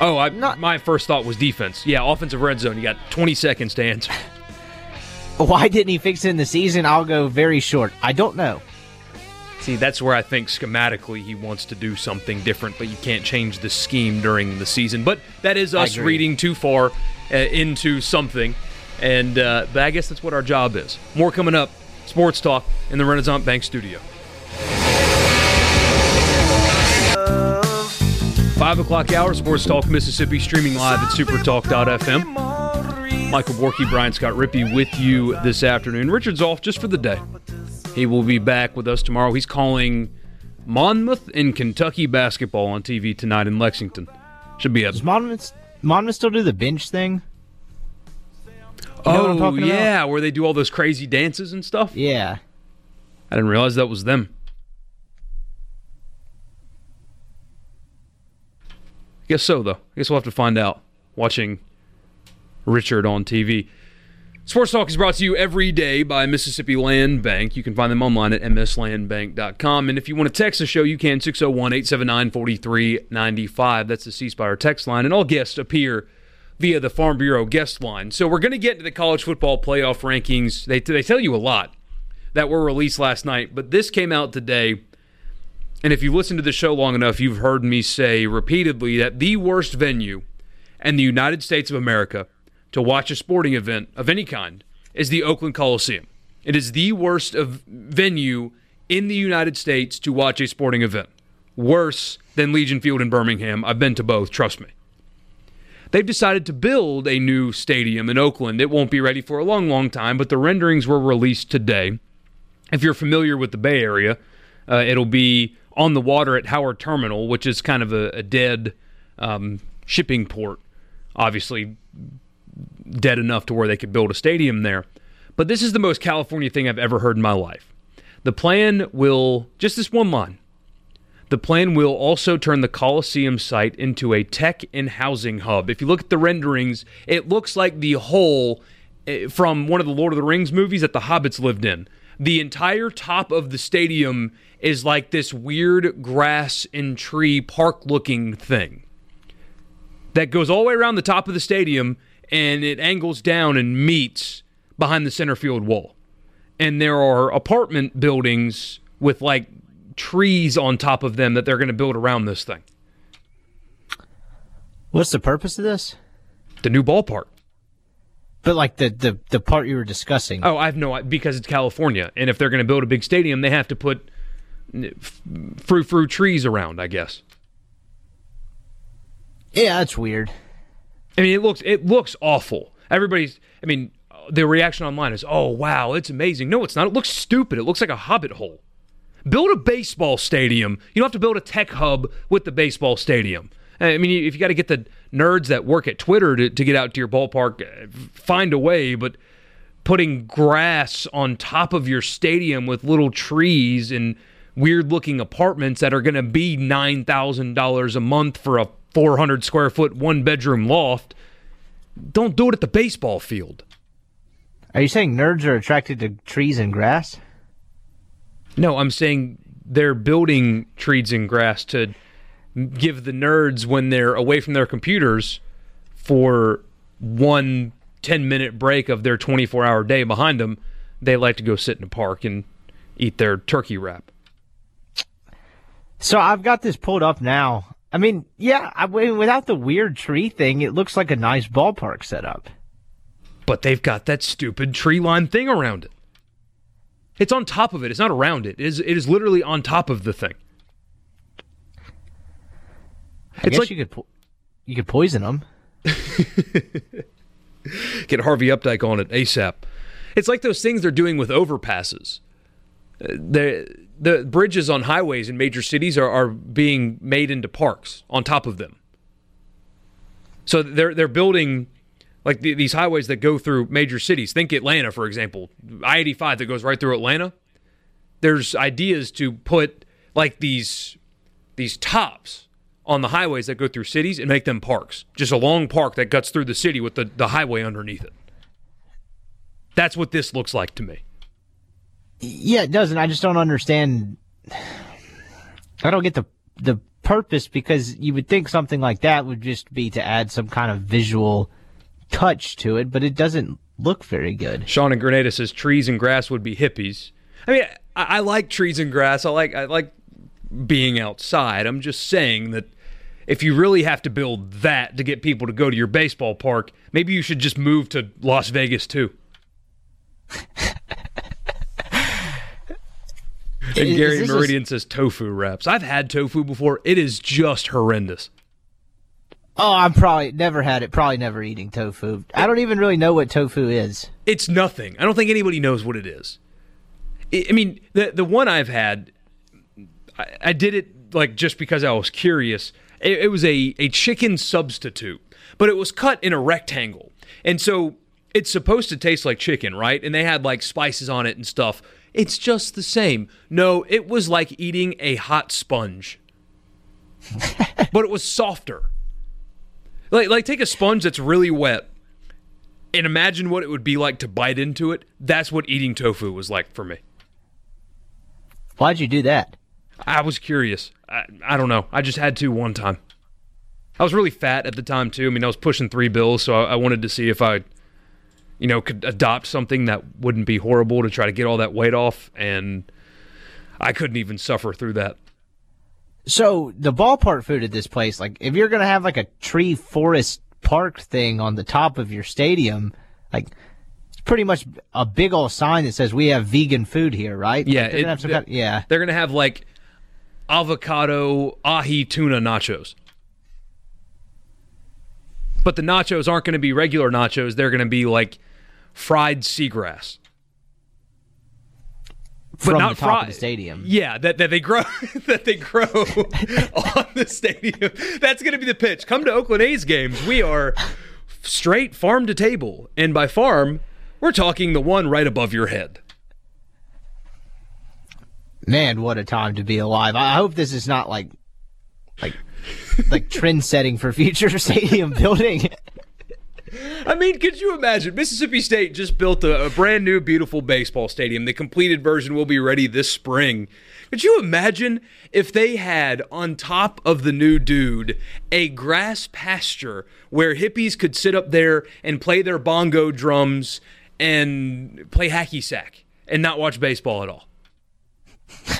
Oh, I, not, my first thought was defense. Yeah, offensive red zone. You got 20 seconds to answer. Why didn't he fix it in the season? I'll go very short. I don't know. See, that's where I think schematically he wants to do something different, but you can't change the scheme during the season. But that is us reading too far uh, into something, and uh, but I guess that's what our job is. More coming up. Sports talk in the Renaissance Bank Studio. 5 o'clock hour, Sports Talk Mississippi, streaming live at supertalk.fm. Michael Borky, Brian Scott Rippey with you this afternoon. Richard's off just for the day. He will be back with us tomorrow. He's calling Monmouth in Kentucky basketball on TV tonight in Lexington. Should be a. Does Monmouth, Monmouth still do the bench thing? You oh, yeah, about? where they do all those crazy dances and stuff? Yeah. I didn't realize that was them. Guess so, though. I guess we'll have to find out watching Richard on TV. Sports Talk is brought to you every day by Mississippi Land Bank. You can find them online at mslandbank.com. And if you want to text the show, you can 601 879 4395. That's the C Spire text line. And all guests appear via the Farm Bureau guest line. So we're going to get into the college football playoff rankings. They, they tell you a lot that were released last night, but this came out today. And if you've listened to the show long enough, you've heard me say repeatedly that the worst venue in the United States of America to watch a sporting event of any kind is the Oakland Coliseum. It is the worst of venue in the United States to watch a sporting event. Worse than Legion Field in Birmingham. I've been to both, trust me. They've decided to build a new stadium in Oakland. It won't be ready for a long, long time, but the renderings were released today. If you're familiar with the Bay Area, uh, it'll be on the water at Howard Terminal, which is kind of a, a dead um, shipping port. Obviously, dead enough to where they could build a stadium there. But this is the most California thing I've ever heard in my life. The plan will, just this one line, the plan will also turn the Coliseum site into a tech and housing hub. If you look at the renderings, it looks like the whole eh, from one of the Lord of the Rings movies that the hobbits lived in. The entire top of the stadium is like this weird grass and tree park looking thing that goes all the way around the top of the stadium and it angles down and meets behind the center field wall. And there are apartment buildings with like trees on top of them that they're going to build around this thing. What's the purpose of this? The new ballpark. But like the the, the part you were discussing. Oh, I have no idea because it's California, and if they're going to build a big stadium, they have to put fruit fruit trees around. I guess. Yeah, that's weird. I mean, it looks it looks awful. Everybody's. I mean, the reaction online is, "Oh wow, it's amazing." No, it's not. It looks stupid. It looks like a hobbit hole. Build a baseball stadium. You don't have to build a tech hub with the baseball stadium. I mean, if you got to get the nerds that work at Twitter to, to get out to your ballpark, uh, find a way. But putting grass on top of your stadium with little trees and weird looking apartments that are going to be $9,000 a month for a 400 square foot one bedroom loft. Don't do it at the baseball field. Are you saying nerds are attracted to trees and grass? No, I'm saying they're building trees and grass to give the nerds when they're away from their computers for one 10 minute break of their 24 hour day behind them, they like to go sit in a park and eat their turkey wrap. So I've got this pulled up now. I mean, yeah, I mean, without the weird tree thing, it looks like a nice ballpark setup. But they've got that stupid tree line thing around it. It's on top of it. It's not around it. It is, it is literally on top of the thing. I it's guess like, you could po- you could poison them. Get Harvey Updike on it ASAP. It's like those things they're doing with overpasses. Uh, the bridges on highways in major cities are, are being made into parks on top of them. So they're they're building like the, these highways that go through major cities. Think Atlanta, for example, I eighty five that goes right through Atlanta. There's ideas to put like these these tops on the highways that go through cities and make them parks. Just a long park that cuts through the city with the, the highway underneath it. That's what this looks like to me. Yeah, it doesn't. I just don't understand. I don't get the the purpose because you would think something like that would just be to add some kind of visual touch to it, but it doesn't look very good. Sean and Grenada says trees and grass would be hippies. I mean, I, I like trees and grass. I like I like being outside. I'm just saying that if you really have to build that to get people to go to your baseball park, maybe you should just move to Las Vegas too. And is, Gary is Meridian says tofu wraps. I've had tofu before. It is just horrendous. Oh, I'm probably never had it. Probably never eating tofu. I don't even really know what tofu is. It's nothing. I don't think anybody knows what it is. I mean, the the one I've had, I, I did it like just because I was curious it, it was a, a chicken substitute, but it was cut in a rectangle. And so it's supposed to taste like chicken, right? And they had like spices on it and stuff. It's just the same. No, it was like eating a hot sponge, but it was softer. Like, like take a sponge that's really wet and imagine what it would be like to bite into it. That's what eating tofu was like for me. Why'd you do that? I was curious. I, I don't know. I just had to one time. I was really fat at the time too. I mean, I was pushing three bills, so I, I wanted to see if I, you know, could adopt something that wouldn't be horrible to try to get all that weight off, and I couldn't even suffer through that. So the ballpark food at this place, like if you're gonna have like a tree forest park thing on the top of your stadium, like it's pretty much a big old sign that says we have vegan food here, right? Yeah, Like, they're gonna have some kind- yeah. They're gonna have like avocado ahi tuna nachos. But the nachos aren't going to be regular nachos. They're going to be like fried seagrass. From not the top of fried. the stadium. Yeah, that, that they grow that they grow on the stadium. That's going to be the pitch. Come to Oakland A's games. We are straight farm to table, and by farm, we're talking the one right above your head. Man, what a time to be alive. I hope this is not like like like trend setting for future stadium building. I mean, could you imagine? Mississippi State just built a, a brand new, beautiful baseball stadium. The completed version will be ready this spring. Could you imagine if they had on top of the new dude a grass pasture where hippies could sit up there and play their bongo drums and play hacky sack and not watch baseball at all?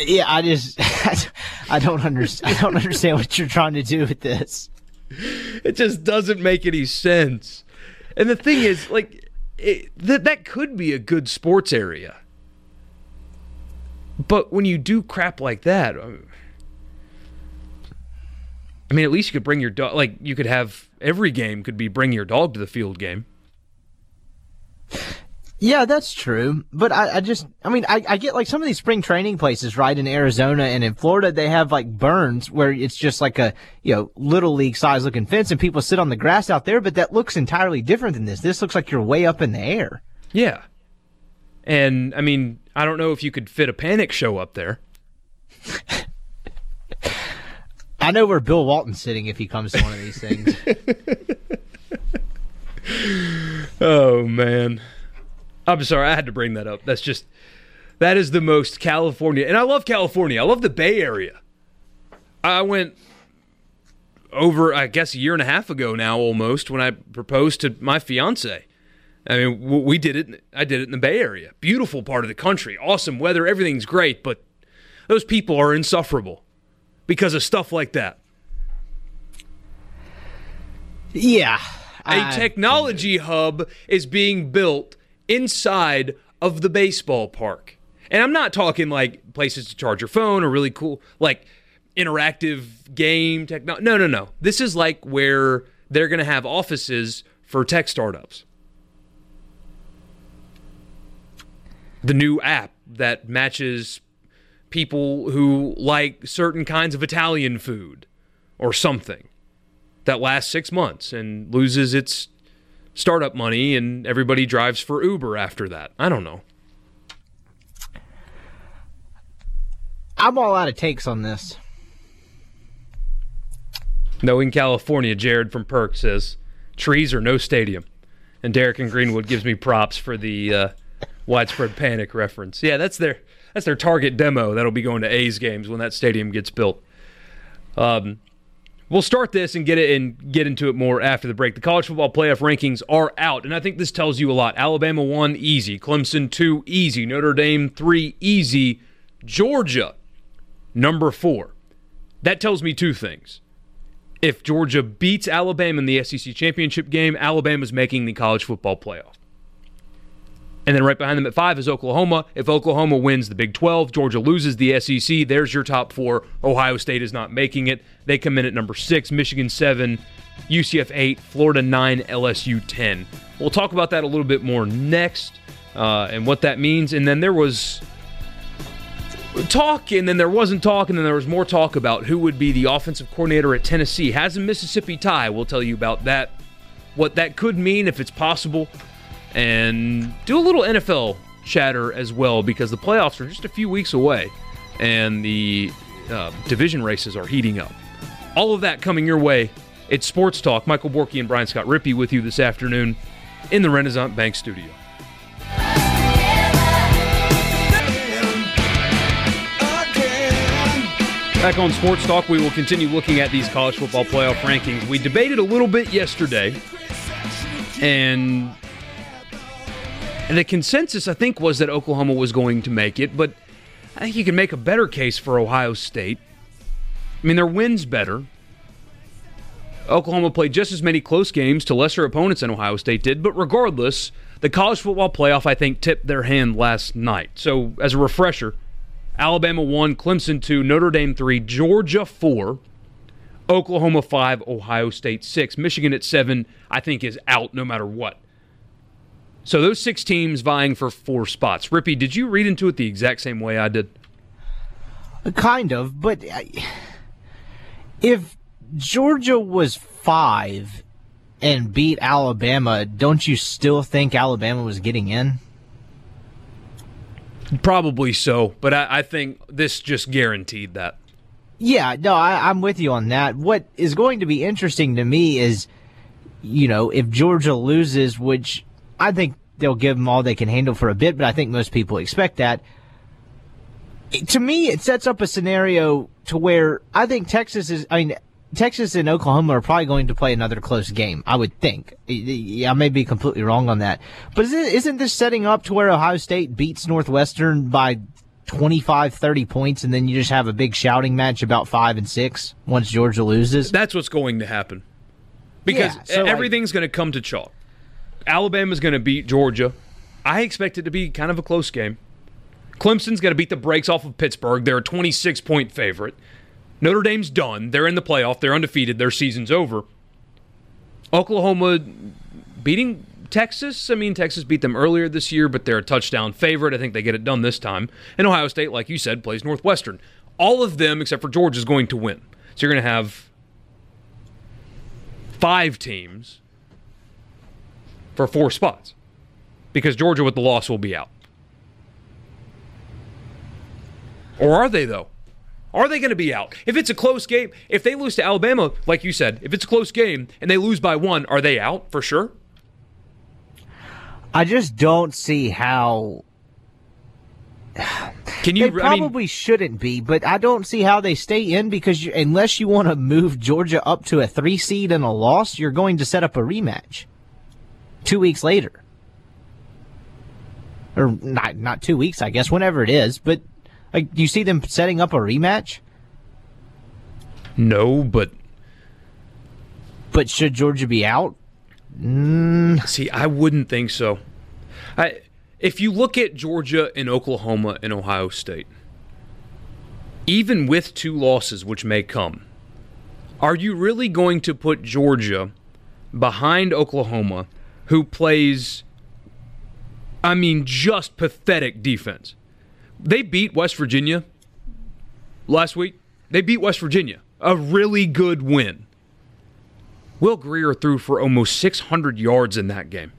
yeah, I just I don't understand I don't understand what you're trying to do with this. It just doesn't make any sense. And the thing is, like, it, that that could be a good sports area. But when you do crap like that, uh, I mean, at least you could bring your dog. Like, you could have every game could be bring your dog to the field game. Yeah, that's true. But I, I just, I mean, I, I get like some of these spring training places, right, in Arizona and in Florida, they have like burns where it's just like a, you know, little league size looking fence and people sit on the grass out there, but that looks entirely different than this. This looks like you're way up in the air. Yeah. And I mean, I don't know if you could fit a panic show up there. I know where Bill Walton's sitting if he comes to one of these things. Oh man. I'm sorry, I had to bring that up. That's just that is the most California. And I love California. I love the Bay Area. I went over I guess a year and a half ago now almost when I proposed to my fiance. I mean, we did it I did it in the Bay Area. Beautiful part of the country. Awesome weather, everything's great, but those people are insufferable because of stuff like that. yeah. a technology hub is being built inside of the baseball park. And I'm not talking like places to charge your phone or really cool, like interactive game technology. No, no, no. This is like where they're going to have offices for tech startups. The new app that matches people who like certain kinds of Italian food or something that lasts six months and loses its startup money and everybody drives for Uber after that. I don't know. I'm all out of takes on this. Knowing California, Jared from Perk says trees or no stadium. And Derek and Greenwood gives me props for the uh, widespread panic reference. Yeah, that's their that's their target demo that'll be going to A's games when that stadium gets built. Um, we'll start this and get it and get into it more after the break. The college football playoff rankings are out, and I think this tells you a lot. Alabama one easy, Clemson two easy, Notre Dame three easy, Georgia number four. That tells me two things. If Georgia beats Alabama in the SEC championship game, Alabama's making the college football playoff. And then right behind them at five is Oklahoma. If Oklahoma wins the Big 12, Georgia loses the SEC, there's your top four. Ohio State is not making it. They come in at number six, Michigan seven, UCF eight, Florida nine, LSU 10. We'll talk about that a little bit more next uh, and what that means. And then there was talk, and then there wasn't talk, and then there was more talk about who would be the offensive coordinator at Tennessee. Has a Mississippi tie. We'll tell you about that, what that could mean if it's possible, and do a little NFL chatter as well because the playoffs are just a few weeks away, and the uh, division races are heating up. All of that coming your way. It's Sports Talk. Michael Borky and Brian Scott Rippey with you this afternoon in the Renaissance Bank studio. Back on Sports Talk, we will continue looking at these college football playoff rankings. We debated a little bit yesterday, and the consensus, I think, was that Oklahoma was going to make it, but I think you can make a better case for Ohio State. I mean, their wins better. Oklahoma played just as many close games to lesser opponents than Ohio State did, but regardless, the college football playoff, I think, tipped their hand last night. So, as a refresher, Alabama 1, Clemson 2, Notre Dame 3, Georgia 4, Oklahoma 5, Ohio State 6. Michigan at 7, I think, is out no matter what. So those six teams vying for four spots. Rippey, did you read into it the exact same way I did? Kind of, but if Georgia was five and beat Alabama, don't you still think Alabama was getting in? Probably so, but I, I think this just guaranteed that. Yeah, no, I, I'm with you on that. What is going to be interesting to me is, you know, if Georgia loses, which I think they'll give them all they can handle for a bit, but I think most people expect that. To me, it sets up a scenario to where I think Texas is, I mean, Texas and Oklahoma are probably going to play another close game. I would think. I may be completely wrong on that, but isn't this setting up to where Ohio State beats Northwestern by 25, 30 points, and then you just have a big shouting match about five and six once Georgia loses? That's what's going to happen because yeah, so everything's like, going to come to chalk. Alabama's going to beat Georgia. I expect it to be kind of a close game. Clemson's going to beat the brakes off of Pittsburgh. They're a 26 point favorite. Notre Dame's done. They're in the playoff. They're undefeated. Their season's over. Oklahoma beating Texas. I mean, Texas beat them earlier this year, but they're a touchdown favorite. I think they get it done this time. And Ohio State, like you said, plays Northwestern. All of them, except for Georgia, is going to win. So you're going to have five teams for four spots because Georgia, with the loss, will be out. Or are they, though? Are they going to be out? If it's a close game, if they lose to Alabama, like you said, if it's a close game and they lose by one, are they out for sure? I just don't see how. Can you? They probably I mean, shouldn't be, but I don't see how they stay in because you, unless you want to move Georgia up to a three seed and a loss, you're going to set up a rematch two weeks later, or not not two weeks, I guess, whenever it is. But like, do you see them setting up a rematch? No, but but should Georgia be out? Mm. See, I wouldn't think so. I, if you look at Georgia and Oklahoma and Ohio State, even with two losses, which may come, are you really going to put Georgia behind Oklahoma, who plays, I mean, just pathetic defense? They beat West Virginia last week. They beat West Virginia. A really good win. Will Grier threw for almost 600 yards in that game.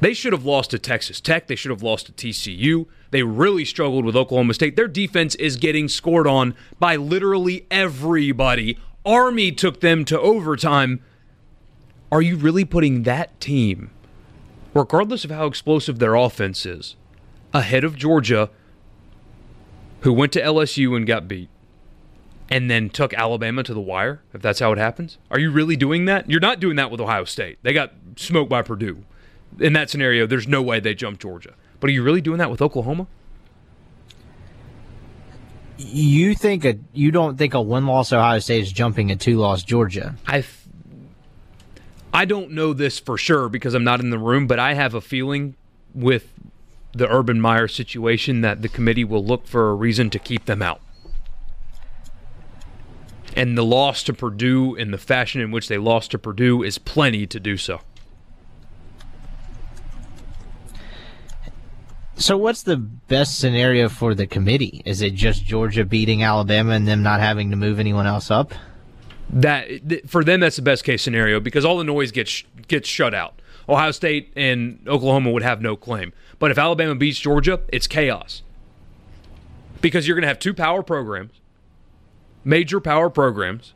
They should have lost to Texas Tech. They should have lost to TCU. They really struggled with Oklahoma State. Their defense is getting scored on by literally everybody. Army took them to overtime. Are you really putting that team, regardless of how explosive their offense is, ahead of Georgia, who went to LSU and got beat, and then took Alabama to the wire, if that's how it happens? Are you really doing that? You're not doing that with Ohio State. They got smoked by Purdue. In that scenario, there's no way they jump Georgia. But are you really doing that with Oklahoma? You think a you don't think a one loss Ohio State is jumping a two loss Georgia? I I don't know this for sure because I'm not in the room, but I have a feeling with the Urban Meyer situation that the committee will look for a reason to keep them out. And the loss to Purdue in the fashion in which they lost to Purdue is plenty to do so. So, what's the best scenario for the committee? Is it just Georgia beating Alabama and them not having to move anyone else up? That for them, that's the best case scenario because all the noise gets gets shut out. Ohio State and Oklahoma would have no claim. But if Alabama beats Georgia, it's chaos. Because you're going to have two power programs, major power programs,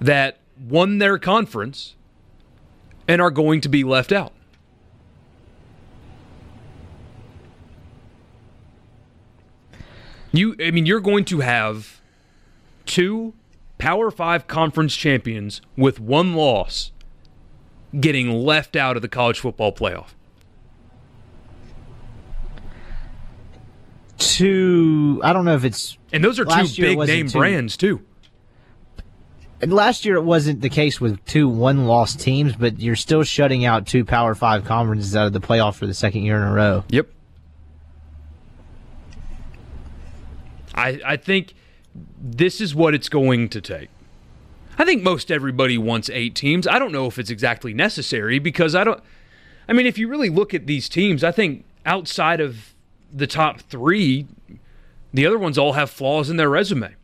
that won their conference and are going to be left out. You, I mean, you're going to have two Power Five conference champions with one loss getting left out of the college football playoff. Two, I don't know if it's. And those are two big name two. brands, too. And last year it wasn't the case with two one loss teams, but you're still shutting out two Power Five conferences out of the playoff for the second year in a row. Yep. I I think this is what it's going to take. I think most everybody wants eight teams. I don't know if it's exactly necessary because I don't. I mean, if you really look at these teams, I think outside of the top three, the other ones all have flaws in their resume.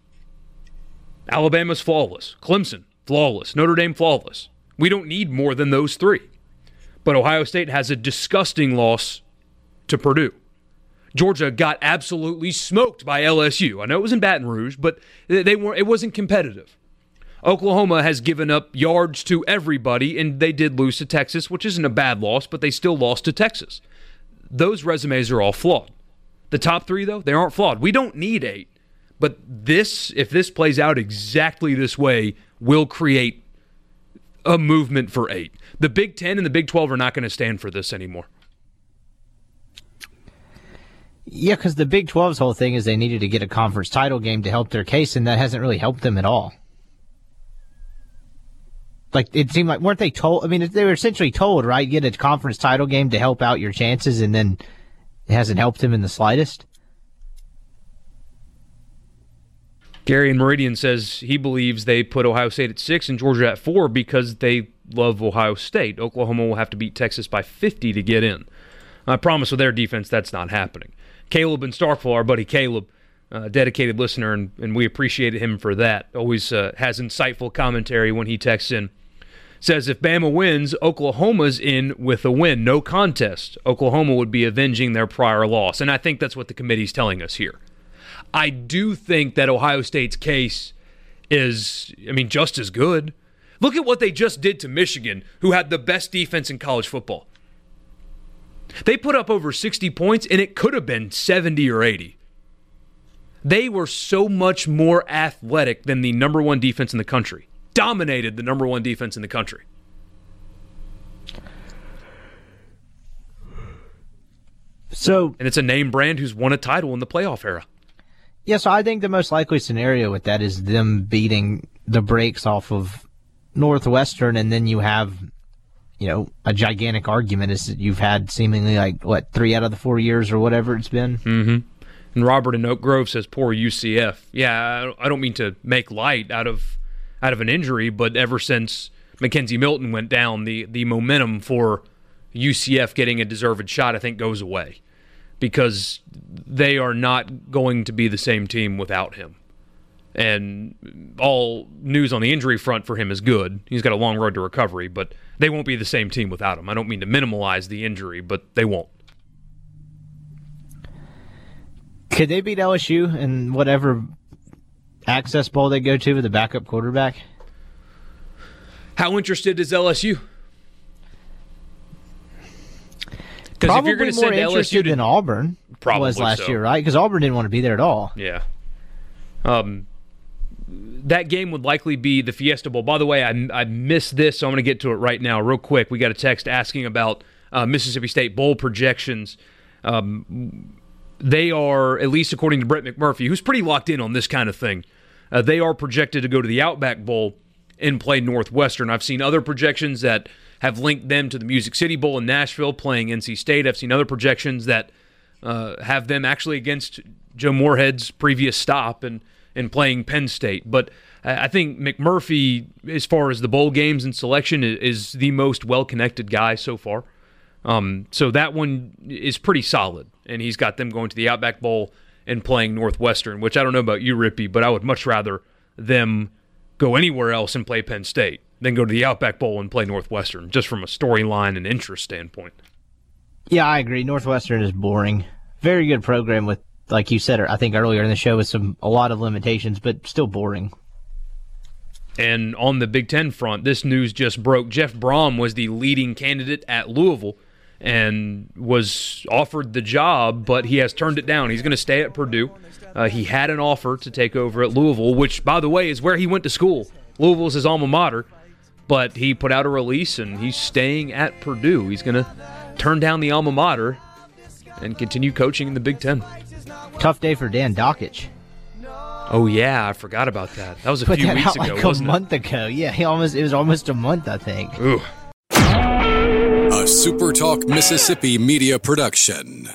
Alabama's flawless. Clemson, flawless. Notre Dame, flawless. We don't need more than those three. But Ohio State has a disgusting loss to Purdue. Georgia got absolutely smoked by LSU. I know it was in Baton Rouge, but they were it wasn't competitive. Oklahoma has given up yards to everybody, and they did lose to Texas, which isn't a bad loss, but they still lost to Texas. Those resumes are all flawed. The top three, though, they aren't flawed. We don't need eight. But this, if this plays out exactly this way, will create a movement for eight. The Big Ten and the Big 12 are not going to stand for this anymore. Yeah, because the Big 12's whole thing is they needed to get a conference title game to help their case, and that hasn't really helped them at all. Like it seemed like weren't they told? I mean, they were essentially told, right? Get a conference title game to help out your chances, and then it hasn't helped them in the slightest. Gary and Meridian says he believes they put Ohio State at six and Georgia at four because they love Ohio State. Oklahoma will have to beat Texas by 50 to get in. I promise with their defense, that's not happening. Caleb and Starkville, our buddy Caleb, uh, dedicated listener, and, and we appreciated him for that. Always uh, has insightful commentary when he texts in. Says if Bama wins, Oklahoma's in with a win, no contest. Oklahoma would be avenging their prior loss, and I think that's what the committee's telling us here. I do think that Ohio State's case is, I mean, just as good. Look at what they just did to Michigan, who had the best defense in college football. They put up over 60 points, and it could have been 70 or 80. They were so much more athletic than the number one defense in the country, dominated the number one defense in the country. So, and it's a name brand who's won a title in the playoff era. Yeah, so I think the most likely scenario with that is them beating the brakes off of Northwestern, and then you have, you know, a gigantic argument is that you've had seemingly like what three out of the four years or whatever it's been. Mm-hmm. And Robert in Oak Grove says, "Poor UCF." Yeah, I don't mean to make light out of out of an injury, but ever since McKenzie Milton went down, the the momentum for UCF getting a deserved shot, I think, goes away because they are not going to be the same team without him. And all news on the injury front for him is good. He's got a long road to recovery, but they won't be the same team without him. I don't mean to minimize the injury, but they won't. Could they beat LSU in whatever access bowl they go to with the backup quarterback? How interested is LSU? Because if you're going to send LSU to, than Auburn probably was last so. year, right? Because Auburn didn't want to be there at all. Yeah. Um, that game would likely be the Fiesta Bowl. By the way, I, I missed this, so I'm going to get to it right now, real quick. We got a text asking about uh, Mississippi State bowl projections. Um, they are, at least according to Brett McMurphy, who's pretty locked in on this kind of thing, uh, they are projected to go to the Outback Bowl and play Northwestern. I've seen other projections that have linked them to the Music City Bowl in Nashville playing NC State. I've seen other projections that uh, have them actually against Joe Moorhead's previous stop and, and playing Penn State. But I think McMurphy, as far as the bowl games and selection, is the most well connected guy so far. Um, so that one is pretty solid. And he's got them going to the Outback Bowl and playing Northwestern, which I don't know about you, Rippy, but I would much rather them go anywhere else and play Penn State than go to the Outback Bowl and play Northwestern, just from a storyline and interest standpoint. Yeah, I agree. Northwestern is boring. Very good program with, like you said, I think earlier in the show, with some a lot of limitations, but still boring. And on the Big Ten front, this news just broke. Jeff Brohm was the leading candidate at Louisville and was offered the job, but he has turned it down. He's going to stay at Purdue. Uh, he had an offer to take over at Louisville, which, by the way, is where he went to school. Louisville's his alma mater, but he put out a release and he's staying at Purdue. He's going to turn down the alma mater and continue coaching in the Big Ten. Tough day for Dan Dakich. Oh yeah, I forgot about that. That was a Put few that weeks out ago, like wasn't a month ago. Yeah, he almost it was almost a month, I think. it? Ooh. A SuperTalk Mississippi media production.